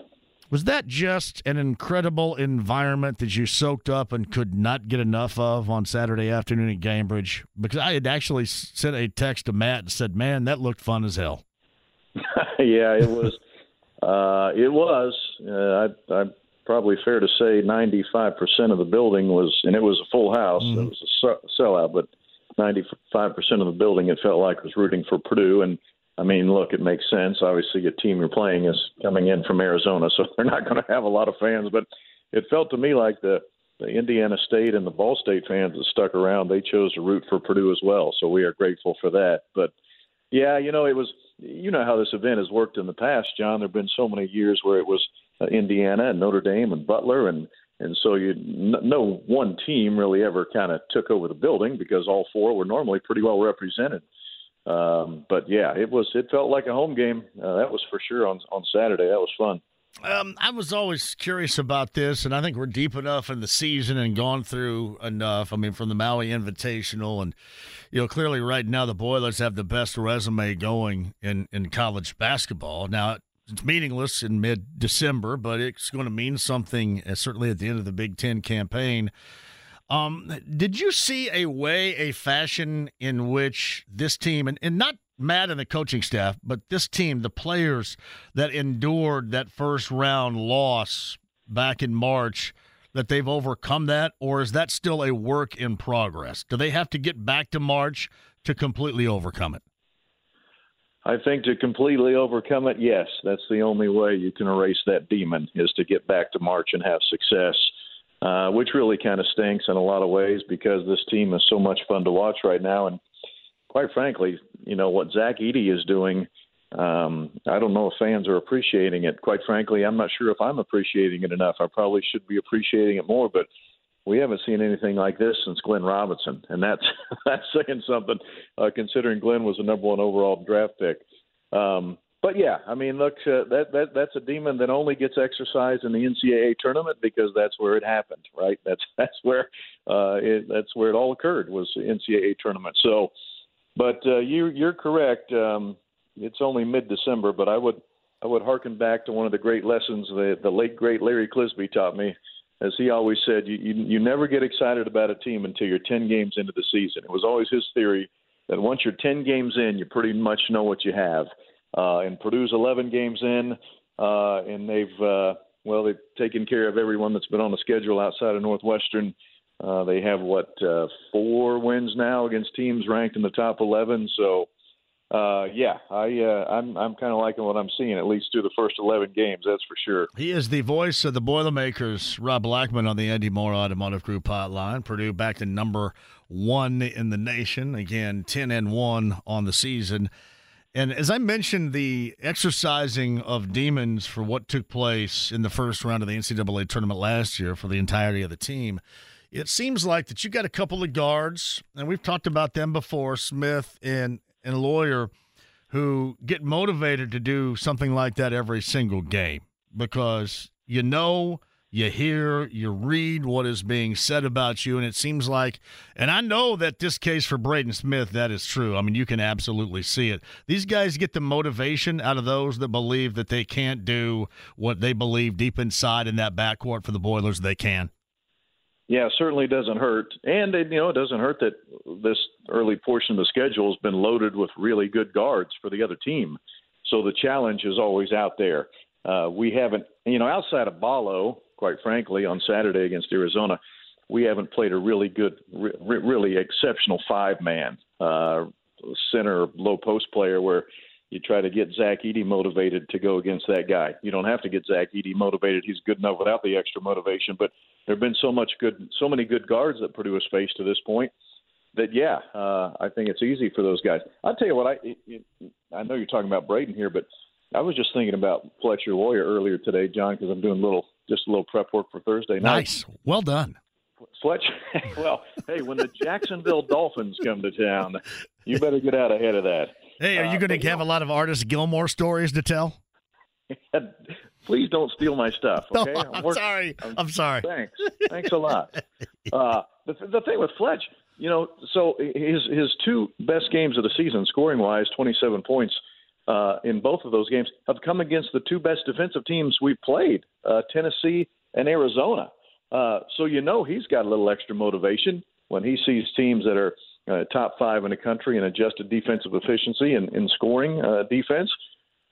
Was that just an incredible environment that you soaked up and could not get enough of on Saturday afternoon at Gainbridge? Because I had actually sent a text to Matt and said, "Man, that looked fun as hell." yeah, it was. uh, it was. Uh, I, I probably fair to say, ninety-five percent of the building was, and it was a full house. Mm-hmm. It was a sellout, but ninety-five percent of the building it felt like was rooting for Purdue, and I mean, look, it makes sense. Obviously, a team you're playing is coming in from Arizona, so they're not going to have a lot of fans. But it felt to me like the the Indiana State and the Ball State fans that stuck around, they chose to root for Purdue as well. So we are grateful for that. But yeah, you know, it was you know how this event has worked in the past, John. There've been so many years where it was uh, Indiana and Notre Dame and Butler and and so you no one team really ever kind of took over the building because all four were normally pretty well represented. Um, but yeah, it was. It felt like a home game. Uh, that was for sure on on Saturday. That was fun. Um, I was always curious about this, and I think we're deep enough in the season and gone through enough. I mean, from the Maui Invitational, and you know, clearly right now the Boilers have the best resume going in in college basketball. Now it's meaningless in mid December, but it's going to mean something. Uh, certainly at the end of the Big Ten campaign. Um, did you see a way, a fashion in which this team, and, and not Matt and the coaching staff, but this team, the players that endured that first round loss back in March, that they've overcome that, or is that still a work in progress? Do they have to get back to March to completely overcome it? I think to completely overcome it, yes, that's the only way you can erase that demon is to get back to March and have success. Uh, which really kind of stinks in a lot of ways because this team is so much fun to watch right now. And quite frankly, you know what Zach Edey is doing. Um, I don't know if fans are appreciating it. Quite frankly, I'm not sure if I'm appreciating it enough. I probably should be appreciating it more, but we haven't seen anything like this since Glenn Robinson, and that's that's saying something. Uh, considering Glenn was the number one overall draft pick. Um, but yeah, I mean, look, uh, that that that's a demon that only gets exercised in the NCAA tournament because that's where it happened, right? That's that's where uh, it, that's where it all occurred was the NCAA tournament. So, but uh, you you're correct. Um, it's only mid December, but I would I would harken back to one of the great lessons the the late great Larry Clisby taught me. As he always said, you, you you never get excited about a team until you're ten games into the season. It was always his theory that once you're ten games in, you pretty much know what you have uh, and Purdue's 11 games in, uh, and they've uh, well they've taken care of everyone that's been on the schedule outside of Northwestern. Uh, they have what uh, four wins now against teams ranked in the top 11. So uh, yeah, I uh, I'm I'm kind of liking what I'm seeing at least through the first 11 games. That's for sure. He is the voice of the Boilermakers, Rob Blackman on the Andy Mohr Automotive Group hotline. Purdue back to number one in the nation again, 10 and one on the season. And as I mentioned, the exercising of demons for what took place in the first round of the NCAA tournament last year for the entirety of the team, it seems like that you got a couple of guards, and we've talked about them before, Smith and and Loyer who get motivated to do something like that every single game because you know you hear, you read what is being said about you, and it seems like, and I know that this case for Braden Smith, that is true. I mean, you can absolutely see it. These guys get the motivation out of those that believe that they can't do what they believe deep inside in that backcourt for the Boilers they can. Yeah, certainly doesn't hurt, and you know it doesn't hurt that this early portion of the schedule has been loaded with really good guards for the other team. So the challenge is always out there. Uh, we haven't, you know, outside of Ballo, quite frankly, on Saturday against Arizona, we haven't played a really good, re- really exceptional five man uh, center low post player where you try to get Zach Edey motivated to go against that guy. You don't have to get Zach Edey motivated; he's good enough without the extra motivation. But there have been so much good, so many good guards that Purdue has faced to this point that yeah, uh, I think it's easy for those guys. I'll tell you what, I it, it, I know you're talking about Braden here, but I was just thinking about Fletcher Loyer earlier today, John, because I'm doing a little just a little prep work for Thursday night. Nice, well done. Fletcher, well, hey, when the Jacksonville Dolphins come to town, you better get out ahead of that. Hey, are you going to uh, have a lot of Artis Gilmore stories to tell? Please don't steal my stuff. Okay, no, I'm, I'm sorry. I'm, I'm, sorry. Thanks. Thanks a lot. Uh, the, the thing with Fletch, you know, so his his two best games of the season, scoring wise, 27 points uh, in both of those games, have come against the two best defensive teams we've played, uh, Tennessee and Arizona. Uh, so you know he's got a little extra motivation when he sees teams that are uh, top five in the country in adjusted defensive efficiency and in scoring uh, defense.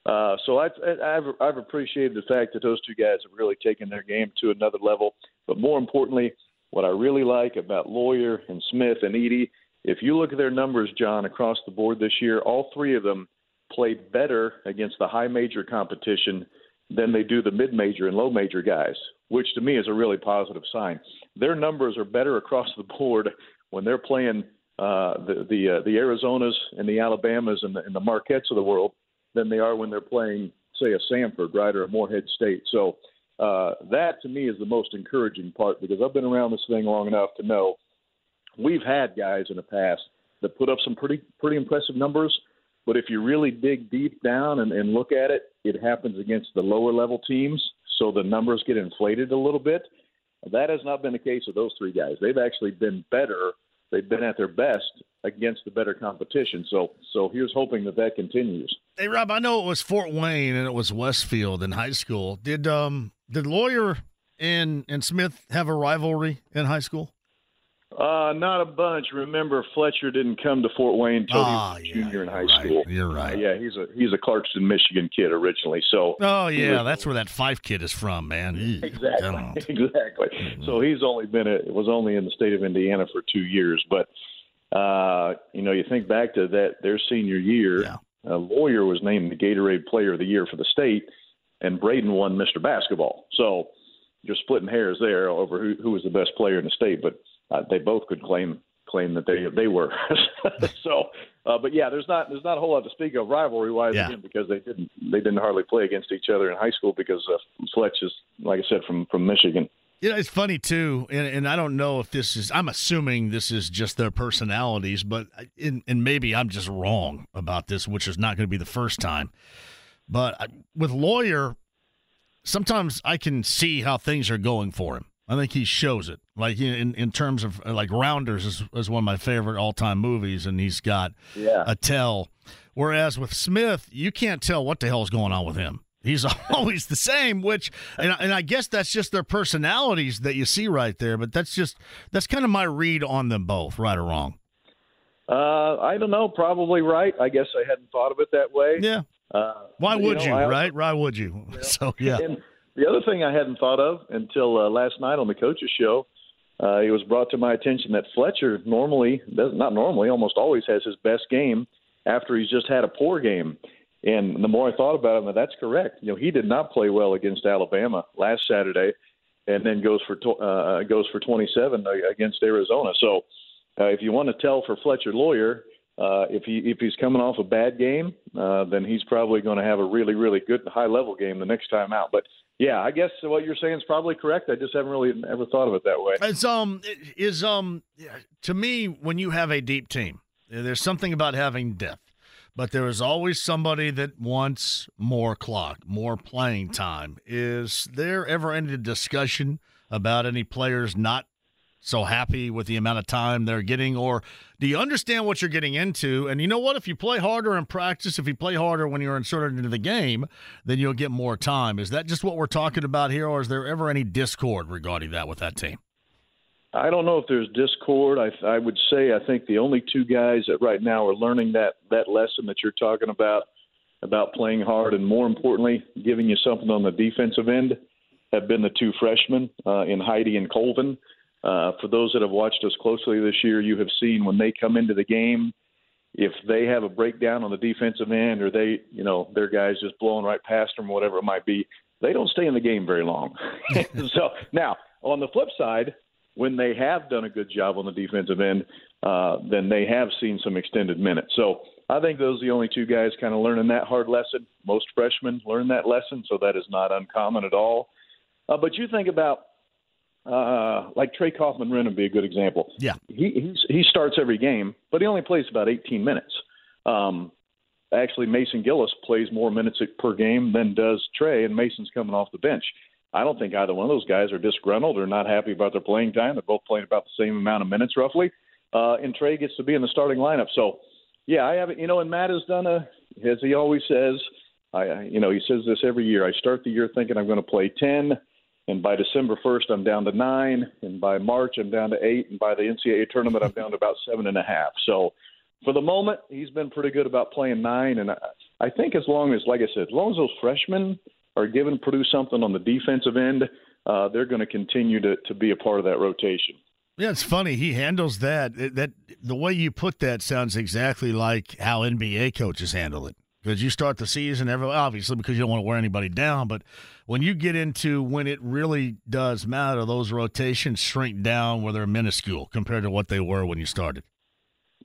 Uh, so I've, I've I've appreciated the fact that those two guys have really taken their game to another level. But more importantly, what I really like about Loyer and Smith and Edey, if you look at their numbers, John, across the board this year, all three of them played better against the high major competition than they do the mid major and low major guys, which to me is a really positive sign. Their numbers are better across the board when they're playing uh, the the uh, the Arizonas and the Alabamas and the, and the Marquettes of the world than they are when they're playing, say, a Samford, right, or a Morehead State. So uh, that to me is the most encouraging part because I've been around this thing long enough to know we've had guys in the past that put up some pretty pretty impressive numbers. But if you really dig deep down and, and look at it, it happens against the lower level teams, so the numbers get inflated a little bit. That has not been the case with those three guys. They've actually been better they've been at their best against the better competition. So so here's hoping that that continues. Hey Rob, I know it was Fort Wayne and it was Westfield in high school. Did um did Loyer and and Smith have a rivalry in high school? Uh, not a bunch. Remember, Fletcher didn't come to Fort Wayne until ah, he was a junior in high right. school. You're right. Uh, yeah, he's a he's a Clarkston, Michigan kid originally. So. Oh yeah, was, that's where that five kid is from, man. Exactly. Exactly. Mm-hmm. So he's only been a, was only in the state of Indiana for two years, but uh, you know, you think back to that their senior year. Yeah. A Loyer was named the Gatorade Player of the Year for the state, and Braden won Mr. Basketball. So you're splitting hairs there over who, who was the best player in the state, but uh, they both could claim claim that they they were. so, uh, but yeah, there's not there's not a whole lot to speak of rivalry wise yeah. again because they didn't they didn't hardly play against each other in high school because uh, Fletch is like I said from from Michigan. You know, it's funny too, and, and I don't know if this is. I'm assuming this is just their personalities, but in, and maybe I'm just wrong about this, which is not going to be the first time. But with Loyer, sometimes I can see how things are going for him. I think he shows it. Like in in terms of like Rounders is, is one of my favorite all time movies, and he's got yeah. a tell. Whereas with Smith, you can't tell what the hell is going on with him. He's always the same, which and, and I guess that's just their personalities that you see right there. But that's just that's kind of my read on them both, right or wrong. Uh, I don't know. Probably right. I guess I hadn't thought of it that way. Yeah. Uh, Why would you, know, you right? Why would you? Yeah. So yeah. And the other thing I hadn't thought of until uh, last night on the coaches show, uh, it was brought to my attention that Fletcher normally does not normally, almost always has his best game after he's just had a poor game. And the more I thought about him, that's correct. You know, he did not play well against Alabama last Saturday, and then goes for uh, goes for 27 against Arizona. So, uh, if you want to tell for Fletcher Loyer, uh, if he if he's coming off a bad game, uh, then he's probably going to have a really really good high level game the next time out. But yeah, I guess what you're saying is probably correct. I just haven't really ever thought of it that way. It's um is um to me when you have a deep team, there's something about having depth. but there is always somebody that wants more clock, more playing time. Is there ever any discussion about any players not so happy with the amount of time they're getting? Or do you understand what you're getting into? And you know what? If you play harder in practice, if you play harder when you're inserted into the game, then you'll get more time. Is that just what we're talking about here, or is there ever any discord regarding that with that team? I don't know if there's discord. I, I would say I think the only two guys that right now are learning that that lesson that you're talking about about playing hard and more importantly giving you something on the defensive end have been the two freshmen uh, in Heide and Colvin. Uh, for those that have watched us closely this year, you have seen when they come into the game, if they have a breakdown on the defensive end or they, you know, their guys just blowing right past them, whatever it might be, they don't stay in the game very long. so now, on the flip side, when they have done a good job on the defensive end, uh, then they have seen some extended minutes. So I think those are the only two guys kind of learning that hard lesson. Most freshmen learn that lesson, so that is not uncommon at all. Uh, but you think about uh, like Trey Kaufman Renn would be a good example. Yeah, he he's, he starts every game, but he only plays about 18 minutes. Um, actually, Mason Gillis plays more minutes per game than does Trey, and Mason's coming off the bench. I don't think either one of those guys are disgruntled or not happy about their playing time. They're both playing about the same amount of minutes, roughly. Uh, and Trey gets to be in the starting lineup. So, yeah, I haven't. You know, and Matt has done a, as he always says. I, you know, he says this every year. I start the year thinking I'm going to play 10 and by December 1st, I'm down to nine, and by March, I'm down to eight, and by the NCAA tournament, I'm down to about seven and a half. So, for the moment, he's been pretty good about playing nine, and I, I think as long as, like I said, as long as those freshmen are giving Purdue something on the defensive end, uh, they're going to continue to to be a part of that rotation. Yeah, it's funny. He handles that. That the way you put that sounds exactly like how NBA coaches handle it because you start the season, every, obviously because you don't want to wear anybody down. But when you get into when it really does matter, those rotations shrink down where they're minuscule compared to what they were when you started.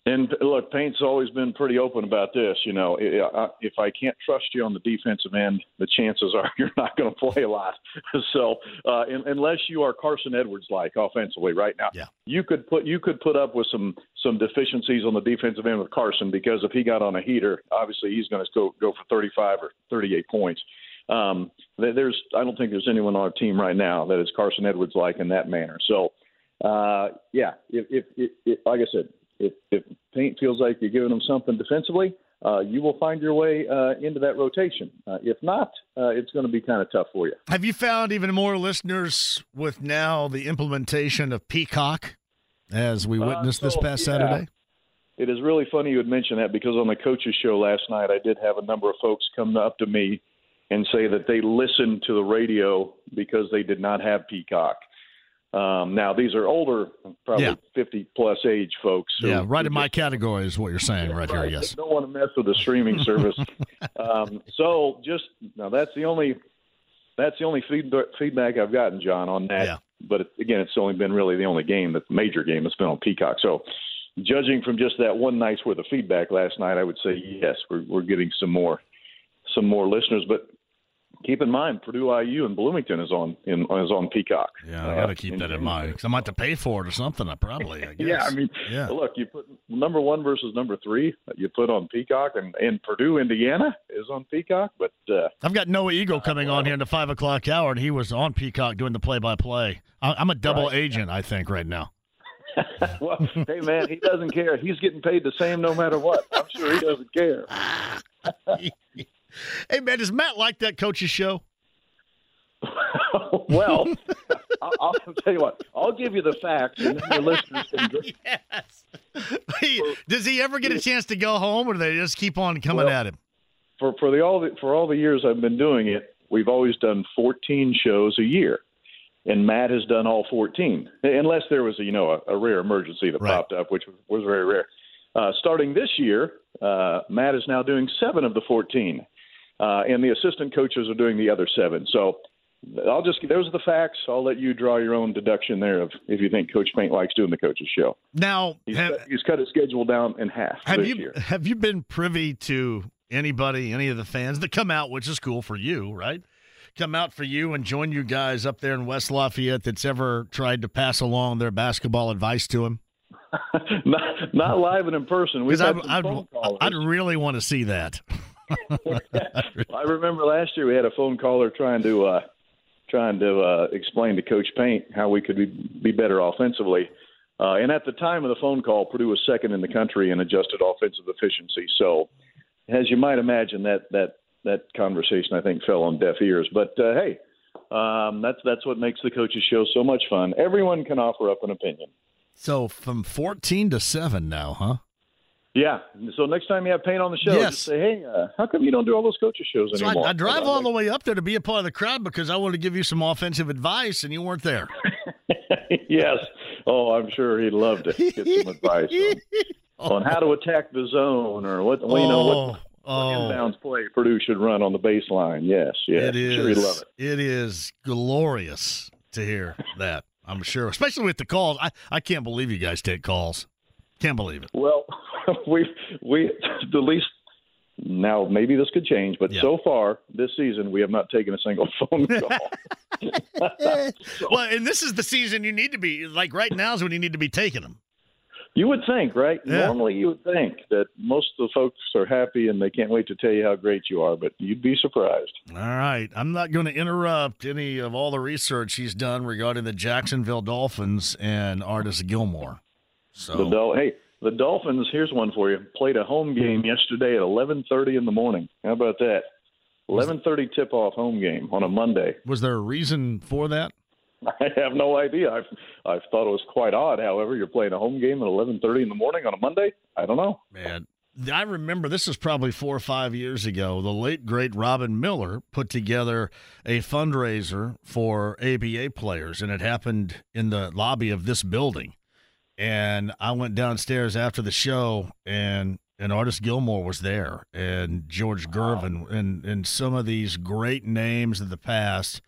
And look, Paint's always been pretty open about this. You know, if I can't trust you on the defensive end, the chances are you're not going to play a lot. So, uh, unless you are Carson Edwards like offensively right now, yeah. you could put you could put up with some some deficiencies on the defensive end with Carson because if he got on a heater, obviously he's going to go go for 35 or 38 points. Um, there's I don't think there's anyone on our team right now that is Carson Edwards like in that manner. So, uh, yeah, if, if, if, if like I said, if, if Paint feels like you're giving them something defensively, uh, you will find your way uh, into that rotation. Uh, if not, uh, it's going to be kind of tough for you. Have you found even more listeners with now the implementation of Peacock as we uh, witnessed so, this past yeah. Saturday? It is really funny you would mention that because on the coaches show last night, I did have a number of folks come up to me and say that they listened to the radio because they did not have Peacock. Um, now these are older, probably yeah. 50 plus age folks. yeah, right in my category is what you're saying right, right here. Yes. Don't want to mess with the streaming service. um, so just now, that's the only that's the only feedback feedback I've gotten, John, on that. Yeah. But again, it's only been really the only game, the major game that's been on Peacock. So, judging from just that one night's worth of feedback last night, I would say yes, we're we're getting some more some more listeners. But keep in mind Purdue IU and Bloomington is on in, is on Peacock. Yeah, I got to keep uh, that in mind because I might have to pay for it or something. I probably, I yeah, I mean, yeah. Look, you put number one versus number three. You put on Peacock, and, and Purdue, Indiana is on Peacock. But uh, I've got Noah Eagle coming on here in the five o'clock hour, and he was on Peacock doing the play-by-play. I'm a double right. agent, I think, right now. well, hey man, he doesn't care. He's getting paid the same no matter what. I'm sure he doesn't care. Hey, man, does Matt like that coach's show? well, I'll, I'll, tell you what. I'll give you the facts, and then your listeners can. yes. does he ever get a chance to go home, or do they just keep on coming well, at him? For for the all the, for all the years I've been doing it, we've always done 14 shows a year, and Matt has done all 14, unless there was a you know a, a rare emergency that right. popped up, which was very rare. Uh, starting this year, uh, Matt is now doing seven of the 14 uh, and the assistant coaches are doing the other seven. So I'll just those are the facts. I'll let you draw your own deduction there of if you think Coach Paint likes doing the coaches show. Now he's, have, cut, he's cut his schedule down in half. Have you year. have you been privy to anybody, any of the fans that come out, which is cool for you, right? Come out for you and join you guys up there in West Lafayette that's ever tried to pass along their basketball advice to him? not, not live and in person. We've had I'd, some I'd, phone callers. I'd really want to see that. I remember last year we had a phone caller trying to uh, trying to uh, explain to Coach Paint how we could be, be better offensively. Uh, and at the time of the phone call, Purdue was second in the country in adjusted offensive efficiency. So, as you might imagine, that that that conversation I think fell on deaf ears. But uh, hey, um, that's that's what makes the coaches show so much fun. Everyone can offer up an opinion. So from 14 to 7 now, huh? Yeah. So next time you have Paint on the show, Yes. just say, hey, uh, how come you don't do all those coaches shows So I, anymore? I drive Uh, all the way up there to be a part of the crowd because I want to give you some offensive advice, and you weren't there. yes. Oh, I'm sure he'd love to get some advice on, on how to attack the zone or what well, you know what, what oh. inbounds play Purdue should run on the baseline. Yes, yes. It is. Sure he'd love it. It is glorious to hear that. I'm sure, especially with the calls. I, I can't believe you guys take calls. Can't believe it. Well, we we the least now maybe this could change, but Yeah. so far this season we have not taken a single phone call. well, and this is the season you need to be like right now is when you need to be taking them. You would think, right? Yeah. Normally, you would think that most of the folks are happy and they can't wait to tell you how great you are, but you'd be surprised. All right. I'm not going to interrupt any of all the research he's done regarding the Jacksonville Dolphins and Artis Gilmore. So The Dol- hey, the Dolphins. Here's one for you. Played a home game yesterday at 11:30 in the morning. How about that? 11:30 tip-off home game on a Monday. was there a reason for that? I have no idea. I've I've thought it was quite odd. However, you're playing a home game at 11:30 in the morning on a Monday. I don't know. Man, I remember this was probably four or five years ago. The late great Robin Miller put together a fundraiser for ABA players, and it happened in the lobby of this building. And I went downstairs after the show, and and Artis Gilmore was there, and George Gervin, and and some of these great names of the past,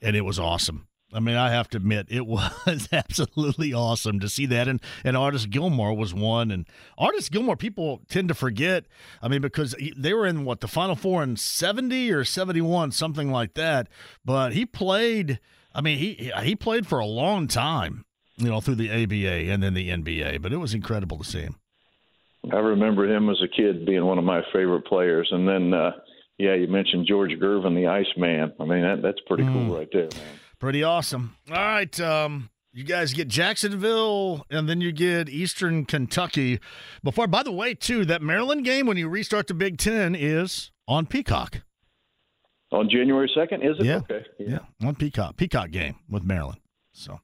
and it was awesome. I mean, I have to admit, it was absolutely awesome to see that. And and Artis Gilmore was one. And Artis Gilmore, people tend to forget. I mean, because he, they were in what the Final Four in seventy or seventy one, something like that. But he played. I mean, he he played for a long time. You know, through the ABA and then the NBA. But it was incredible to see him. I remember him as a kid being one of my favorite players, and then uh, yeah, you mentioned George Gervin, the Iceman. I mean, that, that's pretty cool right there, man. Pretty awesome. All right. Um, you guys get Jacksonville and then you get Eastern Kentucky. Before, by the way, too, that Maryland game when you restart the Big Ten is on Peacock. On January 2nd, is it? Yeah. Okay. Yeah, on Peacock. Peacock game with Maryland. So,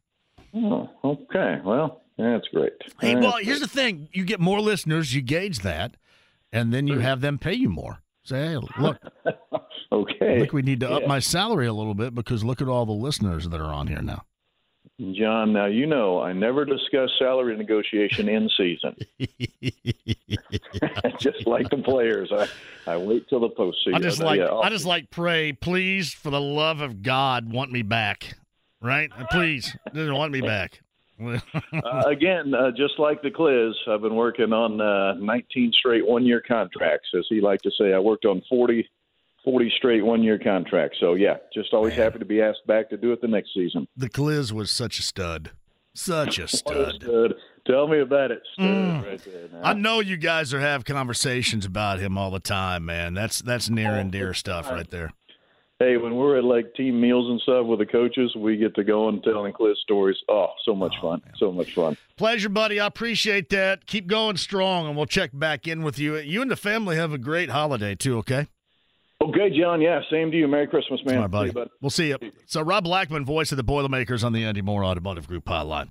Oh, okay. Well, that's great. hey, That's well, here's the thing: you get more listeners, you gauge that, and then you have them pay you more. Say, hey, look, okay. I think we need to up my salary a little bit because look at all the listeners that are on here now. John, now you know I never discuss salary negotiation in season. just like the players, I, I wait till the postseason. I just like Yeah, I just like pray, please, for the love of God, want me back, right? Please, doesn't want me back. uh, again, uh, just like the Cliz, I've been working on uh, 19 straight one-year contracts. As he liked to say, I worked on 40, 40 straight one-year contracts. So yeah, just always happy to be asked back to do it the next season. the Cliz was such a stud, such a stud. stud. Tell me about it, stud, Mm. right there. I know you guys are have conversations about him all the time, man. That's that's near and dear stuff right there. Hey, when we're at like team meals and stuff with the coaches, we get to go and telling Cliz stories. Oh, so much oh, fun. So much fun. Pleasure, buddy. I appreciate that. Keep going strong, and we'll check back in with you. You and the family have a great holiday too. Okay. Okay, John. Yeah, same to you. Merry Christmas, man. Right, buddy. See you, bud. We'll see you. So, Rob Blackman, voice of the Boilermakers on the Andy Mohr Automotive Group hotline.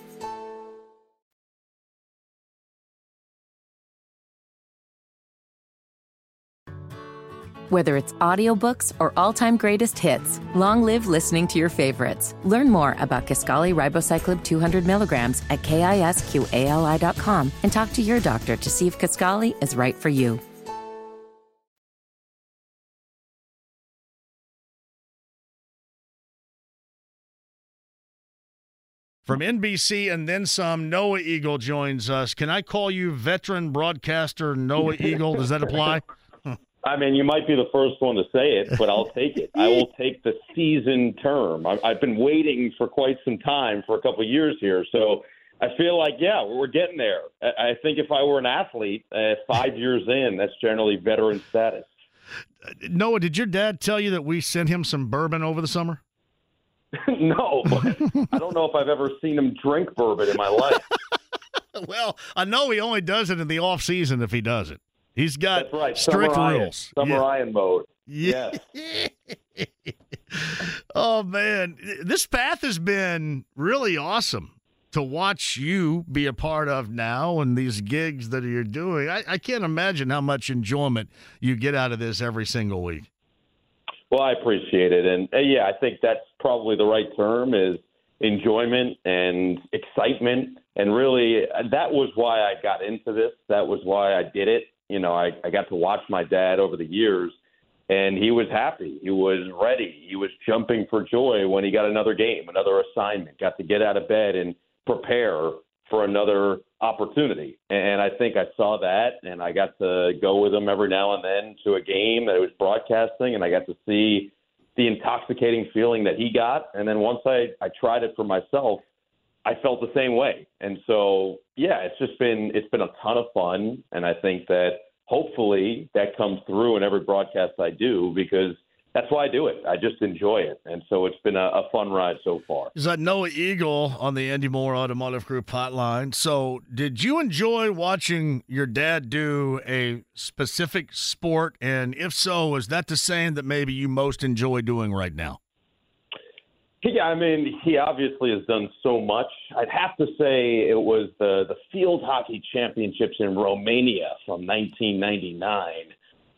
Whether it's audiobooks or all-time greatest hits, long live listening to your favorites. Learn more about Kisqali Ribociclib 200 milligrams at kisqali.com and talk to your doctor to see if Kisqali is right for you. From NBC and then some, Noah Eagle joins us. Can I call you veteran broadcaster Noah Eagle? Does that apply? I mean, you might be the first one to say it, but I'll take it. I will take the season term. I've been waiting for quite some time for a couple of years here, so I feel like yeah, we're getting there. I think if I were an athlete, uh, five years in, that's generally veteran status. Noah, did your dad tell you that we sent him some bourbon over the summer? no, I don't know if I've ever seen him drink bourbon in my life. well, I know he only does it in the off season if he does it. He's got That's right. strict Summer rules. Iron, Summer Yeah. Iron mode. Yeah. oh man, this path has been really awesome to watch you be a part of now and these gigs that you're doing. I, I can't imagine how much enjoyment you get out of this every single week. Well, I appreciate it, and uh, yeah, I think that's probably the right term is enjoyment and excitement, and really uh, that was why I got into this. That was why I did it. You know, I, I got to watch my dad over the years, and he was happy. He was ready. He was jumping for joy when he got another game, another assignment. Got to get out of bed and prepare for another opportunity. And I think I saw that, and I got to go with him every now and then to a game that was broadcasting, and I got to see the intoxicating feeling that he got. And then once I, I tried it for myself, I felt the same way. And so, yeah, it's just been it's been a ton of fun, and I think that hopefully that comes through in every broadcast I do because that's why I do it. I just enjoy it, and so it's been a, a fun ride so far. Is that Noah Eagle on the Andy Mohr Automotive Group hotline? So, did you enjoy watching your dad do a specific sport? And if so, is that the same that maybe you most enjoy doing right now? Yeah, I mean, he obviously has done so much. I'd have to say it was the the field hockey championships in Romania from 1999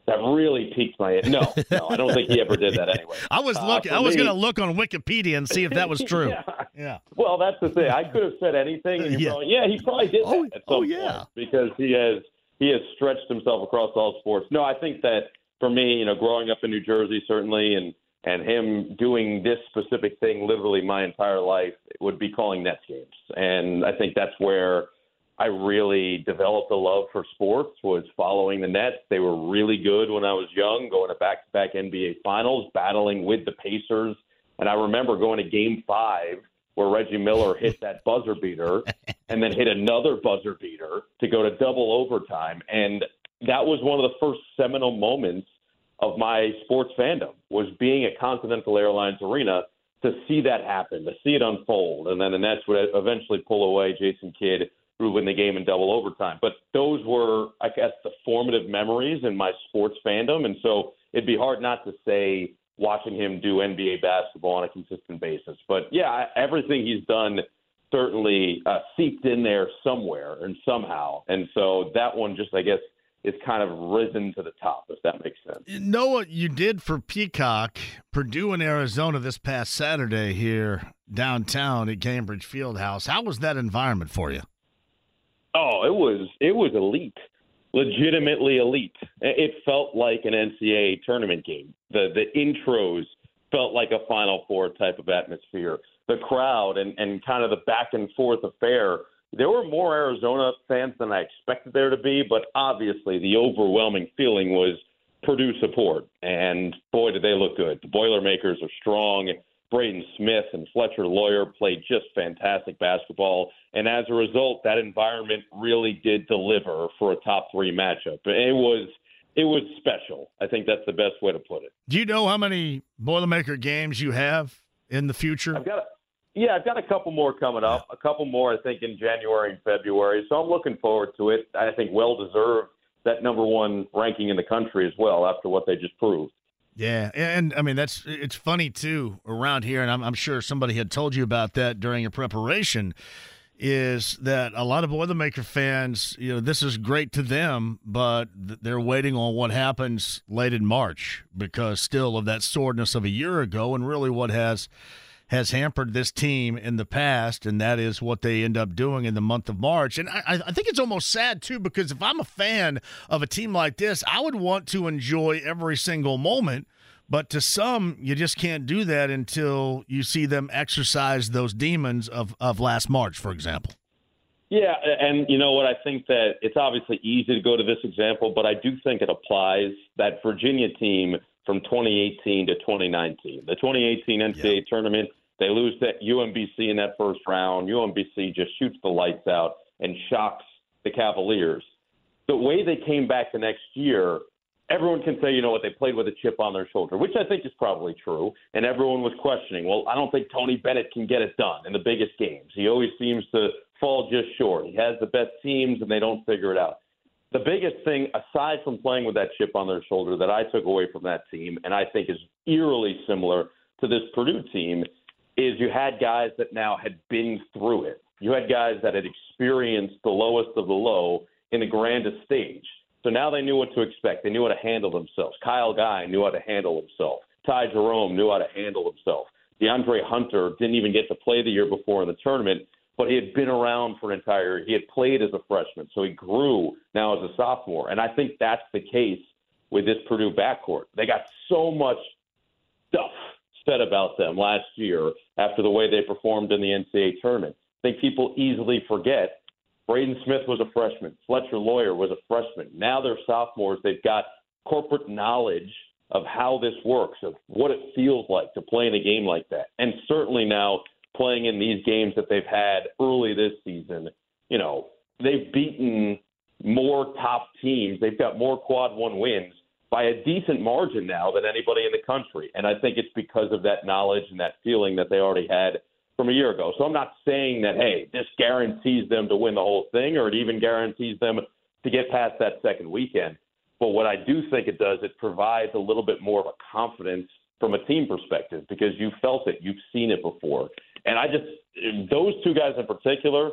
that really piqued my. No, no, I don't think he ever did that anyway. I was Uh, looking. for I was going to look on Wikipedia and see if that was true. yeah. yeah. Well, that's the thing. I could have said anything, and Yeah. going, yeah, he probably did that Oh, at some oh, yeah. point because he has he has stretched himself across all sports. No, I think that for me, you know, growing up in New Jersey, certainly, and and him doing this specific thing literally my entire life would be calling Nets games, and I think that's where I really developed a love for sports was following the Nets. They were really good when I was young, going to back-to-back NBA finals, battling with the Pacers. And I remember going to game five where Reggie Miller hit that buzzer beater and then hit another buzzer beater to go to double overtime. And that was one of the first seminal moments of my sports fandom was being at Continental Airlines Arena to see that happen, to see it unfold. And then the Nets would eventually pull away Jason Kidd who would win the game in double overtime. But those were, I guess, the formative memories in my sports fandom. And so it'd be hard not to say watching him do NBA basketball on a consistent basis. But yeah, everything he's done certainly uh, seeped in there somewhere and somehow. And so that one just, I guess, is kind of risen to the top, if that makes sense. You know what you did for Peacock, Purdue and Arizona this past Saturday here downtown at Gainbridge Fieldhouse. How was that environment for you? Oh, it was it was elite, legitimately elite. It felt like an NCAA tournament game. The the intros felt like a Final Four type of atmosphere. The crowd and and kind of the back and forth affair. There were more Arizona fans than I expected there to be, but obviously the overwhelming feeling was Purdue support. And boy, did they look good. The Boilermakers are strong. Braden Smith and Fletcher Loyer played just fantastic basketball. And as a result, that environment really did deliver for a top three matchup. It was it was special. I think that's the best way to put it. Do you know how many Boilermaker games you have in the future? I've got yeah, I've got a couple more coming up. A couple more, I think, in January and February. So I'm looking forward to it. I think well deserved that number one ranking in the country as well after what they just proved. Yeah, and I mean that's it's funny too around here, and I'm, I'm sure somebody had told you about that during your preparation. is that a lot of Boilermaker fans, you know, this is great to them, but they're waiting on what happens late in March because still of that soreness of a year ago, and really what has has hampered this team in the past, and that is what they end up doing in the month of March. And I, I think it's almost sad too because if I'm a fan of a team like this, I would want to enjoy every single moment. But to some, you just can't do that until you see them exercise those demons of, of last March, for example. Yeah, and you know what? I think that it's obviously easy to go to this example, but I do think it applies. That Virginia team from 2018 to 2019, the 2018 NCAA yeah. tournament, they lose to UMBC in that first round. UMBC just shoots the lights out and shocks the Cavaliers. The way they came back the next year, everyone can say, you know what, they played with a chip on their shoulder, which I think is probably true. And everyone was questioning, well, I don't think Tony Bennett can get it done in the biggest games. He always seems to fall just short. He has the best teams, and they don't figure it out. The biggest thing, aside from playing with that chip on their shoulder, that I took away from that team, and I think is eerily similar to this Purdue team, is you had guys that now had been through it. You had guys that had experienced the lowest of the low in the grandest stage. So now they knew what to expect. They knew how to handle themselves. Kyle Guy knew how to handle himself. Ty Jerome knew how to handle himself. DeAndre Hunter didn't even get to play the year before in the tournament, but he had been around for an entire year. He had played as a freshman, so he grew now as a sophomore. And I think that's the case with this Purdue backcourt. They got so much stuff said about them last year after the way they performed in the NCAA tournament. I think people easily forget Braden Smith was a freshman. Fletcher Loyer was a freshman. Now they're sophomores. They've got corporate knowledge of how this works, of what it feels like to play in a game like that. And certainly now playing in these games that they've had early this season, you know, they've beaten more top teams. They've got more quad one wins by a decent margin now than anybody in the country. And I think it's because of that knowledge and that feeling that they already had from a year ago. So I'm not saying that, hey, this guarantees them to win the whole thing or it even guarantees them to get past that second weekend. But what I do think it does, it provides a little bit more of a confidence from a team perspective because you felt it, you've seen it before. And I just, those two guys in particular,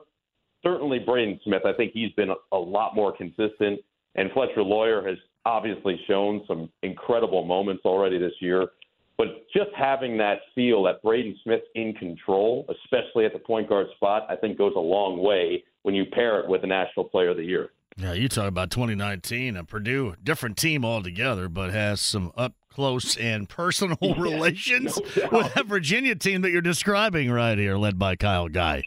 certainly Braden Smith, I think he's been a, lot more consistent. And Fletcher Loyer has obviously shown some incredible moments already this year. But just having that feel that Braden Smith's in control, especially at the point guard spot, I think goes a long way when you pair it with the National Player of the Year. Yeah, you talk about 2019, and Purdue, different team altogether, but has some up close and personal yeah, relations no with that Virginia team that you're describing right here, led by Kyle Guy.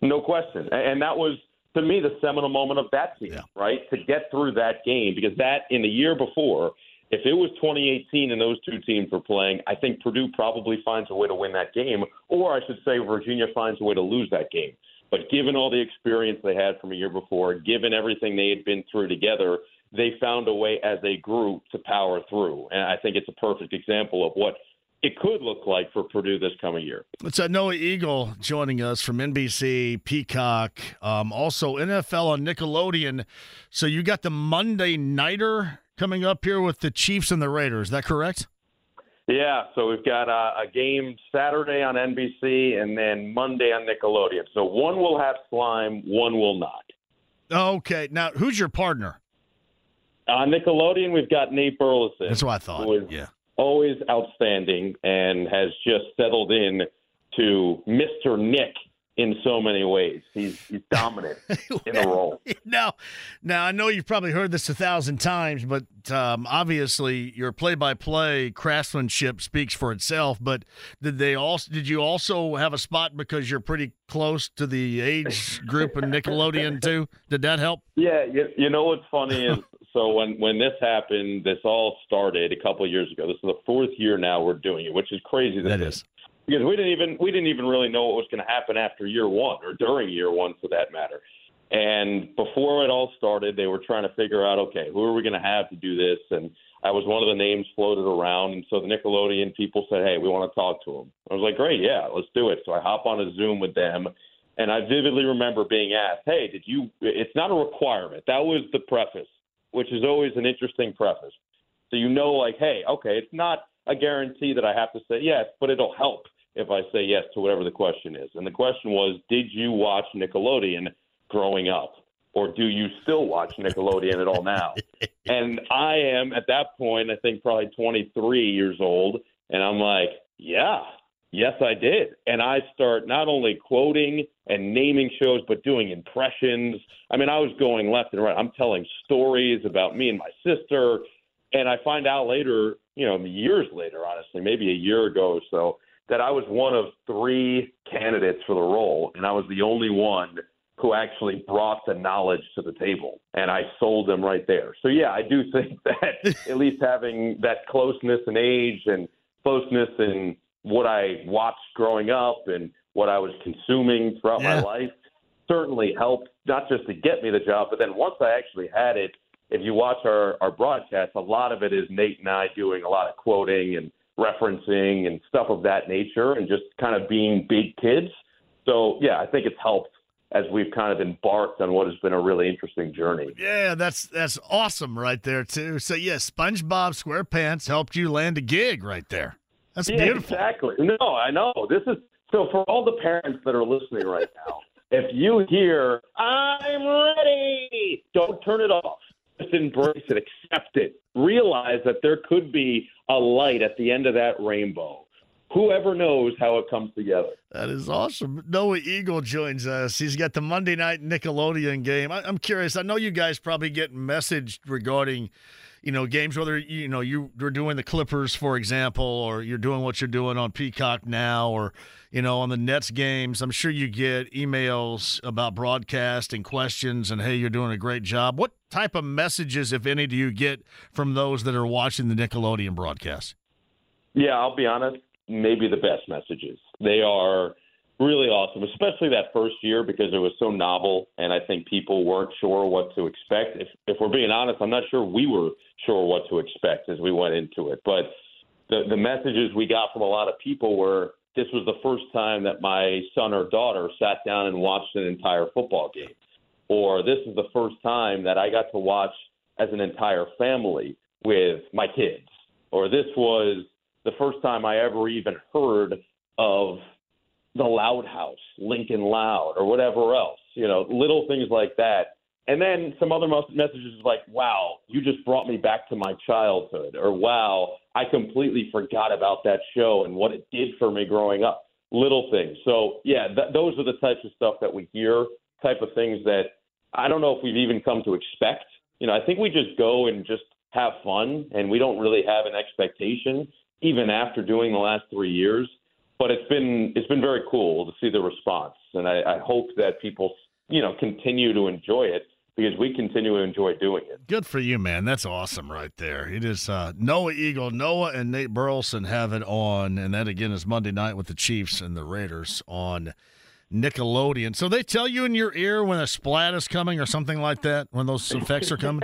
No question. And that was, to me, the seminal moment of that team, yeah. right? To get through that game, because that in the year before, if it was 2018 and those two teams were playing, I think Purdue probably finds a way to win that game, or I should say, Virginia finds a way to lose that game. But given all the experience they had from a year before, given everything they had been through together, they found a way as a group to power through. And I think it's a perfect example of what it could look like for Purdue this coming year. It's uh, Noah Eagle joining us from NBC, Peacock, um, also NFL on Nickelodeon. So you got the Monday Nighter coming up here with the Chiefs and the Raiders. Is that correct? Yeah, so we've got a, a game Saturday on NBC and then Monday on Nickelodeon. So one will have slime, one will not. Okay, now who's your partner? On Nickelodeon, we've got Nate Burleson. That's what I thought. yeah, always outstanding and has just settled in to Mr. Nick in so many ways. He's, he's dominant in the role. Now, now I know you've probably heard this a thousand times, but um, obviously your play-by-play craftsmanship speaks for itself. But did they also? Did you also have a spot because you're pretty close to the age group in Nickelodeon too? Did that help? Yeah, you, you know what's funny is so when when this happened, this all started a couple of years ago. This is the fourth year now we're doing it, which is crazy. That is because we didn't even we didn't even really know what was going to happen after year one or during year one for that matter. And before it all started, they were trying to figure out, okay, who are we going to have to do this? And I was one of the names floated around, and so the Nickelodeon people said, hey, we want to talk to him. I was like, great, yeah, let's do it. So I hop on a Zoom with them, and I vividly remember being asked, hey, did you? It's not a requirement. That was the preface, which is always an interesting preface. So you know, like, hey, okay, it's not a guarantee that I have to say yes, but it'll help if I say yes to whatever the question is. And the question was, did you watch Nickelodeon growing up? Or do you still watch Nickelodeon at all now? and I am at that point, I think probably 23 years old. And I'm like, yeah, yes, I did. And I start not only quoting and naming shows, but doing impressions. I mean, I was going left and right. I'm telling stories about me and my sister. And I find out later, you know, years later, honestly, maybe a year ago or so, that I was one of three candidates for the role, and I was the only one who actually brought the knowledge to the table, and I sold them right there. So yeah, I do think that at least having that closeness in age and closeness in what I watched growing up and what I was consuming throughout Yeah. my life certainly helped not just to get me the job, but then once I actually had it, if you watch our, our broadcast, a lot of it is Nate and I doing a lot of quoting and referencing and stuff of that nature and just kind of being big kids. So, yeah, I think it's helped as we've kind of embarked on what has been a really interesting journey. Yeah, that's that's awesome right there too. So yeah, SpongeBob SquarePants helped you land a gig right there. That's yeah, beautiful. Exactly. No, I know. This is so for all the parents that are listening right now. If you hear "I'm ready," don't turn it off. Just embrace it, accept it. Realize that there could be a light at the end of that rainbow. Whoever knows how it comes together. That is awesome. Noah Eagle joins us. He's got the Monday night Nickelodeon game. I, I'm curious. I know you guys probably get messaged regarding, you know, games. Whether you know you, you're doing the Clippers, for example, or you're doing what you're doing on Peacock now, or you know on the Nets games. I'm sure you get emails about broadcast and questions, and hey, you're doing a great job. What type of messages, if any, do you get from those that are watching the Nickelodeon broadcast? Yeah, I'll be honest. Maybe the best messages. They are really awesome, especially that first year because it was so novel, and I think people weren't sure what to expect. If if we're being honest, I'm not sure we were sure what to expect as we went into it. But the the messages we got from a lot of people were this was the first time that my son or daughter sat down and watched an entire football game, or this is the first time that I got to watch as an entire family with my kids, or this was the first time I ever even heard of the Loud House, Lincoln Loud, or whatever else. You know, little things like that. And then some other mes- messages like, wow, you just brought me back to my childhood, or wow, I completely forgot about that show and what it did for me growing up. Little things. So, yeah, th- those are the types of stuff that we hear, type of things that I don't know if we've even come to expect. You know, I think we just go and just have fun, and we don't really have an expectation, even after doing the last three years. But it's been it's been very cool to see the response, and I, I hope that people you know continue to enjoy it because we continue to enjoy doing it. Good for you, man. That's awesome right there. It is uh, Noah Eagle. Noah and Nate Burleson have it on, and that again is Monday night with the Chiefs and the Raiders on Nickelodeon. So they tell you in your ear when a splat is coming or something like that, when those effects are coming?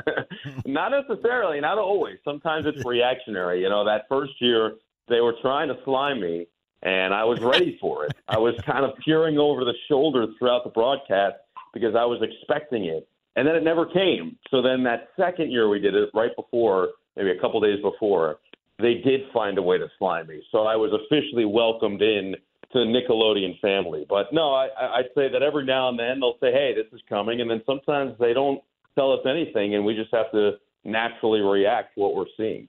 not necessarily, not always. Sometimes it's reactionary. You know, that first year they were trying to slime me, and I was ready for it. I was kind of peering over the shoulder throughout the broadcast because I was expecting it, and then it never came. So then that second year we did it right before, maybe a couple days before, they did find a way to slime me. So I was officially welcomed in to the Nickelodeon family. But no, I, I- I'd say that every now and then they'll say, "Hey, this is coming," and then sometimes they don't tell us anything, and we just have to naturally react to what we're seeing.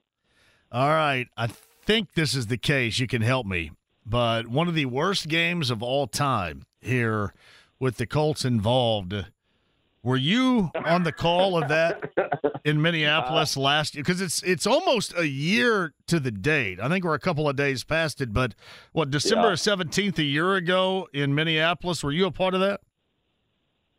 All right. I think this is the case. You can help me. But one of the worst games of all time here with the Colts involved. Were you on the call of that in Minneapolis uh, last year? Because it's it's almost a year to the date. I think we're a couple of days past it, but what December Yeah. seventeenth a year ago in Minneapolis? Were you a part of that?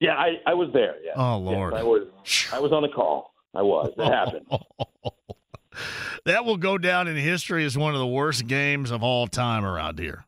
Yeah, I, I was there. Yeah. Oh, Yes, Lord. I was. I was on the call. I was. It happened. that will go down in history as one of the worst games of all time around here.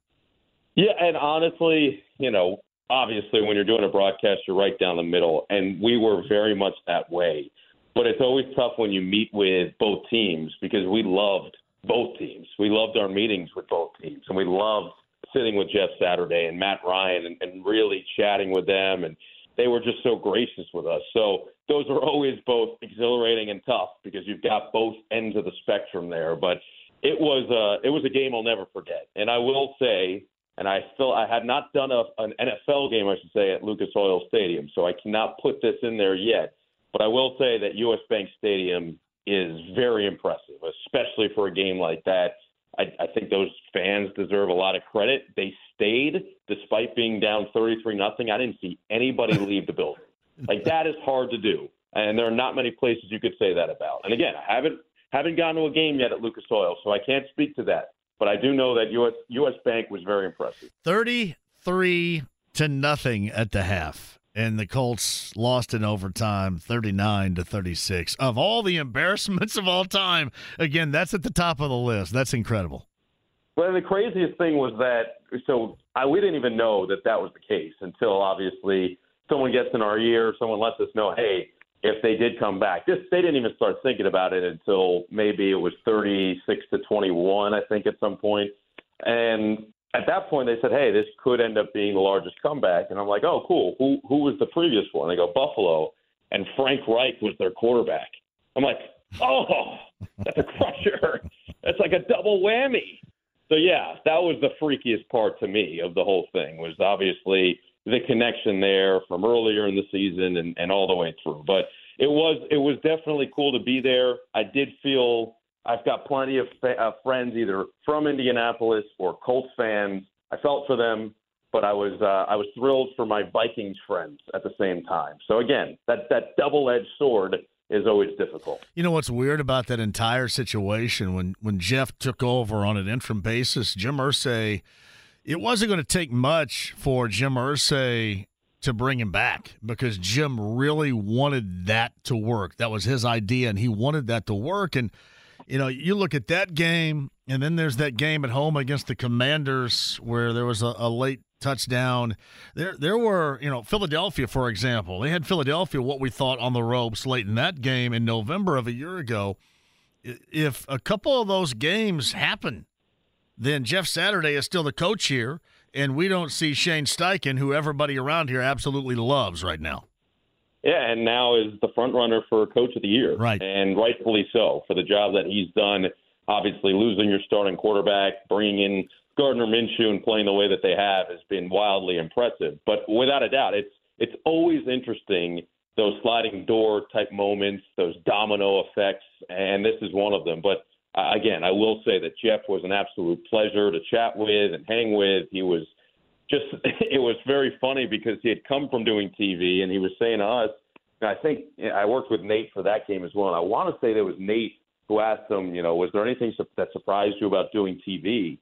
Yeah, and honestly, you know, obviously when you're doing a broadcast, you're right down the middle, and we were very much that way. But it's always tough when you meet with both teams because we loved both teams. We loved our meetings with both teams, and we loved sitting with Jeff Saturday and Matt Ryan and, and really chatting with them, and they were just so gracious with us. So those are always both exhilarating and tough because you've got both ends of the spectrum there. But it was a it was a game I'll never forget. And I will say, and I still I had not done a, an NFL game, I should say, at Lucas Oil Stadium, so I cannot put this in there yet. But I will say that U.S. Bank Stadium is very impressive, especially for a game like that. I, I think those fans deserve a lot of credit. They stayed despite being down 33 nothing. I didn't see anybody leave the building. Like that is hard to do, and there are not many places you could say that about. And again, I haven't haven't gone to a game yet at Lucas Oil, so I can't speak to that. But I do know that US US Bank was very impressive. 33 to nothing at the half and the Colts lost in overtime 39 to 36. Of all the embarrassments of all time, again, that's at the top of the list. That's incredible. Well, the craziest thing was that so I, we didn't even know that that was the case until obviously someone gets in our ear, someone lets us know, hey, if they did come back. This they didn't even start thinking about it until maybe it was 36 to 21, I think, at some point. And at that point, they said, "Hey, this could end up being the largest comeback." And I'm like, "Oh, cool. Who who was the previous one?" They go Buffalo, and Frank Reich was their quarterback. I'm like, "Oh, that's a crusher. That's like a double whammy." So yeah, that was the freakiest part to me of the whole thing. Was obviously the connection there from earlier in the season and, and all the way through. But it was it was definitely cool to be there. I did feel I've got plenty of fa- uh, friends either from Indianapolis or Colts fans. I felt for them, but I was uh, I was thrilled for my Vikings friends at the same time. So again, that that double-edged sword is always difficult. You know what's weird about that entire situation when when Jeff took over on an interim basis, Jim Irsay, it wasn't going to take much for Jim Irsay to bring him back because Jim really wanted that to work. That was his idea and he wanted that to work and you know, you look at that game, and then there's that game at home against the Commanders where there was a, a, late touchdown. There, there were, you know, Philadelphia, for example. They had Philadelphia what we thought on the ropes late in that game in November of a year ago. If a couple of those games happen, then Jeff Saturday is still the coach here, and we don't see Shane Steichen, who everybody around here absolutely loves right now. Yeah, and now is the front runner for coach of the year, right? And rightfully so for the job that he's done. Obviously, losing your starting quarterback, bringing in Gardner Minshew, and playing the way that they have has been wildly impressive. But without a doubt, it's it's always interesting those sliding door type moments, those domino effects, and this is one of them. But uh, again, I will say that Jeff was an absolute pleasure to chat with and hang with. He was just it was very funny because he had come from doing TV and he was saying to us, I think I worked with Nate for that game as well. And I want to say there was Nate who asked him, you know, was there anything that surprised you about doing TV?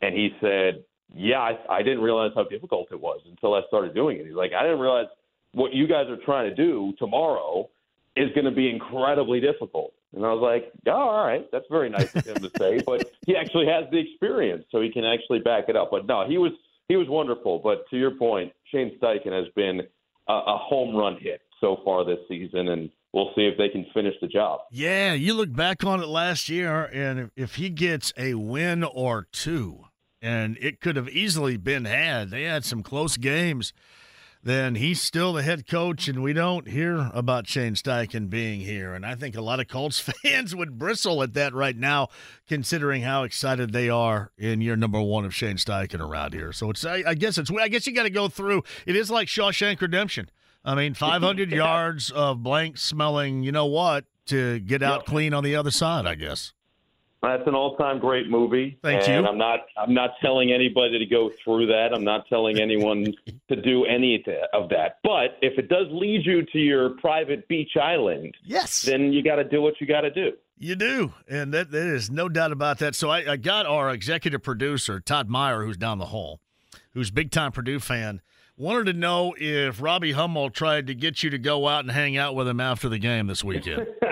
And he said, yeah, I, I didn't realize how difficult it was until I started doing it. He's like, I didn't realize what you guys are trying to do tomorrow is going to be incredibly difficult. And I was like, oh, all right, that's very nice of him to say. But he actually has the experience, so he can actually back it up. But no, he was he was wonderful. But to your point, Shane Steichen has been a, a home run hit so far this season, and we'll see if they can finish the job. Yeah, you look back on it last year, and if he gets a win or two, and it could have easily been had, they had some close games then he's still the head coach, and we don't hear about Shane Steichen being here. And I think a lot of Colts fans would bristle at that right now, considering how excited they are in year number one of Shane Steichen around here. So it's, I, I guess it's, I guess you got to go through. It is like Shawshank Redemption. I mean, 500 yards of blank smelling. You know what? To get out yep. clean on the other side, I guess. That's an all-time great movie. Thank and you. I'm not. I'm not telling anybody to go through that. I'm not telling anyone to do any of that. But if it does lead you to your private beach island, yes, then you got to do what you got to do. You do, and that, there is no doubt about that. So I, I got our executive producer Todd Meyer, who's down the hall, who's big time Purdue fan. Wanted to know if Robbie Hummel tried to get you to go out and hang out with him after the game this weekend.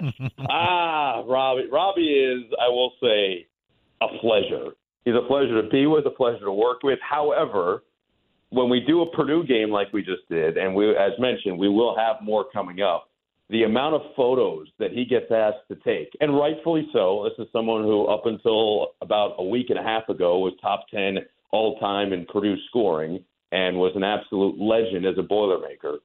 ah, Robbie. Robbie is, I will say, a pleasure. He's a pleasure to be with, a pleasure to work with. However, when we do a Purdue game like we just did, and we, as mentioned, we will have more coming up. The amount of photos that he gets asked to take, and rightfully so. This is someone who, up until about a week and a half ago, was top 10 all time in Purdue scoring and was an absolute legend as a Boilermaker.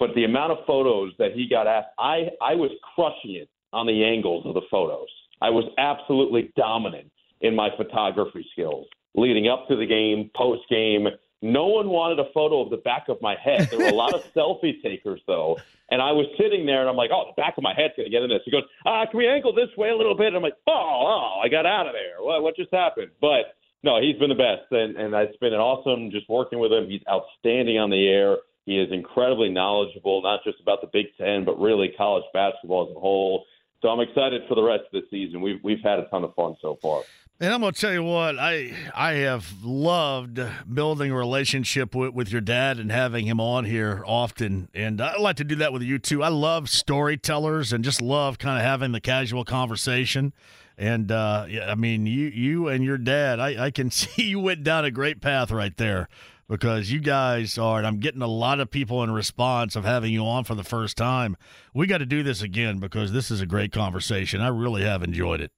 But the amount of photos that he got asked, I I was crushing it on the angles of the photos. I was absolutely dominant in my photography skills leading up to the game, post game. No one wanted a photo of the back of my head. There were a lot of selfie takers, though. And I was sitting there, and I'm like, oh, the back of my head's going to get in this. He goes, ah, can we angle this way a little bit? And I'm like, oh, oh, I got out of there. What, what just happened? But no, he's been the best, and, and it's been an awesome just working with him. He's outstanding on the air. He is incredibly knowledgeable, not just about the Big Ten, but really college basketball as a whole. So I'm excited for the rest of the season. We've we've had a ton of fun so far. And I'm gonna tell you what I I have loved building a relationship with, with your dad and having him on here often, and I like to do that with you too. I love storytellers and just love kind of having the casual conversation. And uh, yeah, I mean, you you and your dad, I, I can see you went down a great path right there because you guys are, and I'm getting a lot of people in response of having you on for the first time. We got to do this again because this is a great conversation. I really have enjoyed it.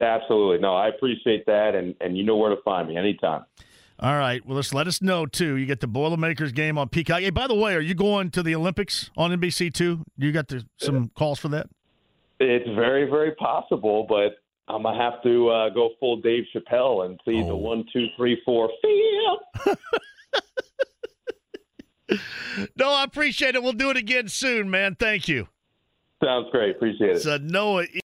Absolutely. No, I appreciate that, and, and you know where to find me anytime. All right. Well, let's let us know too. You get the Boilermakers game on Peacock. Hey, by the way, are you going to the Olympics on NBC too? You got the, some calls for that? It's very, very possible, but I'm gonna have to uh, go full Dave Chappelle and see oh. the one, two, three, four, feel. no, I appreciate it. We'll do it again soon, man. Thank you. Sounds great. Appreciate it. So Noah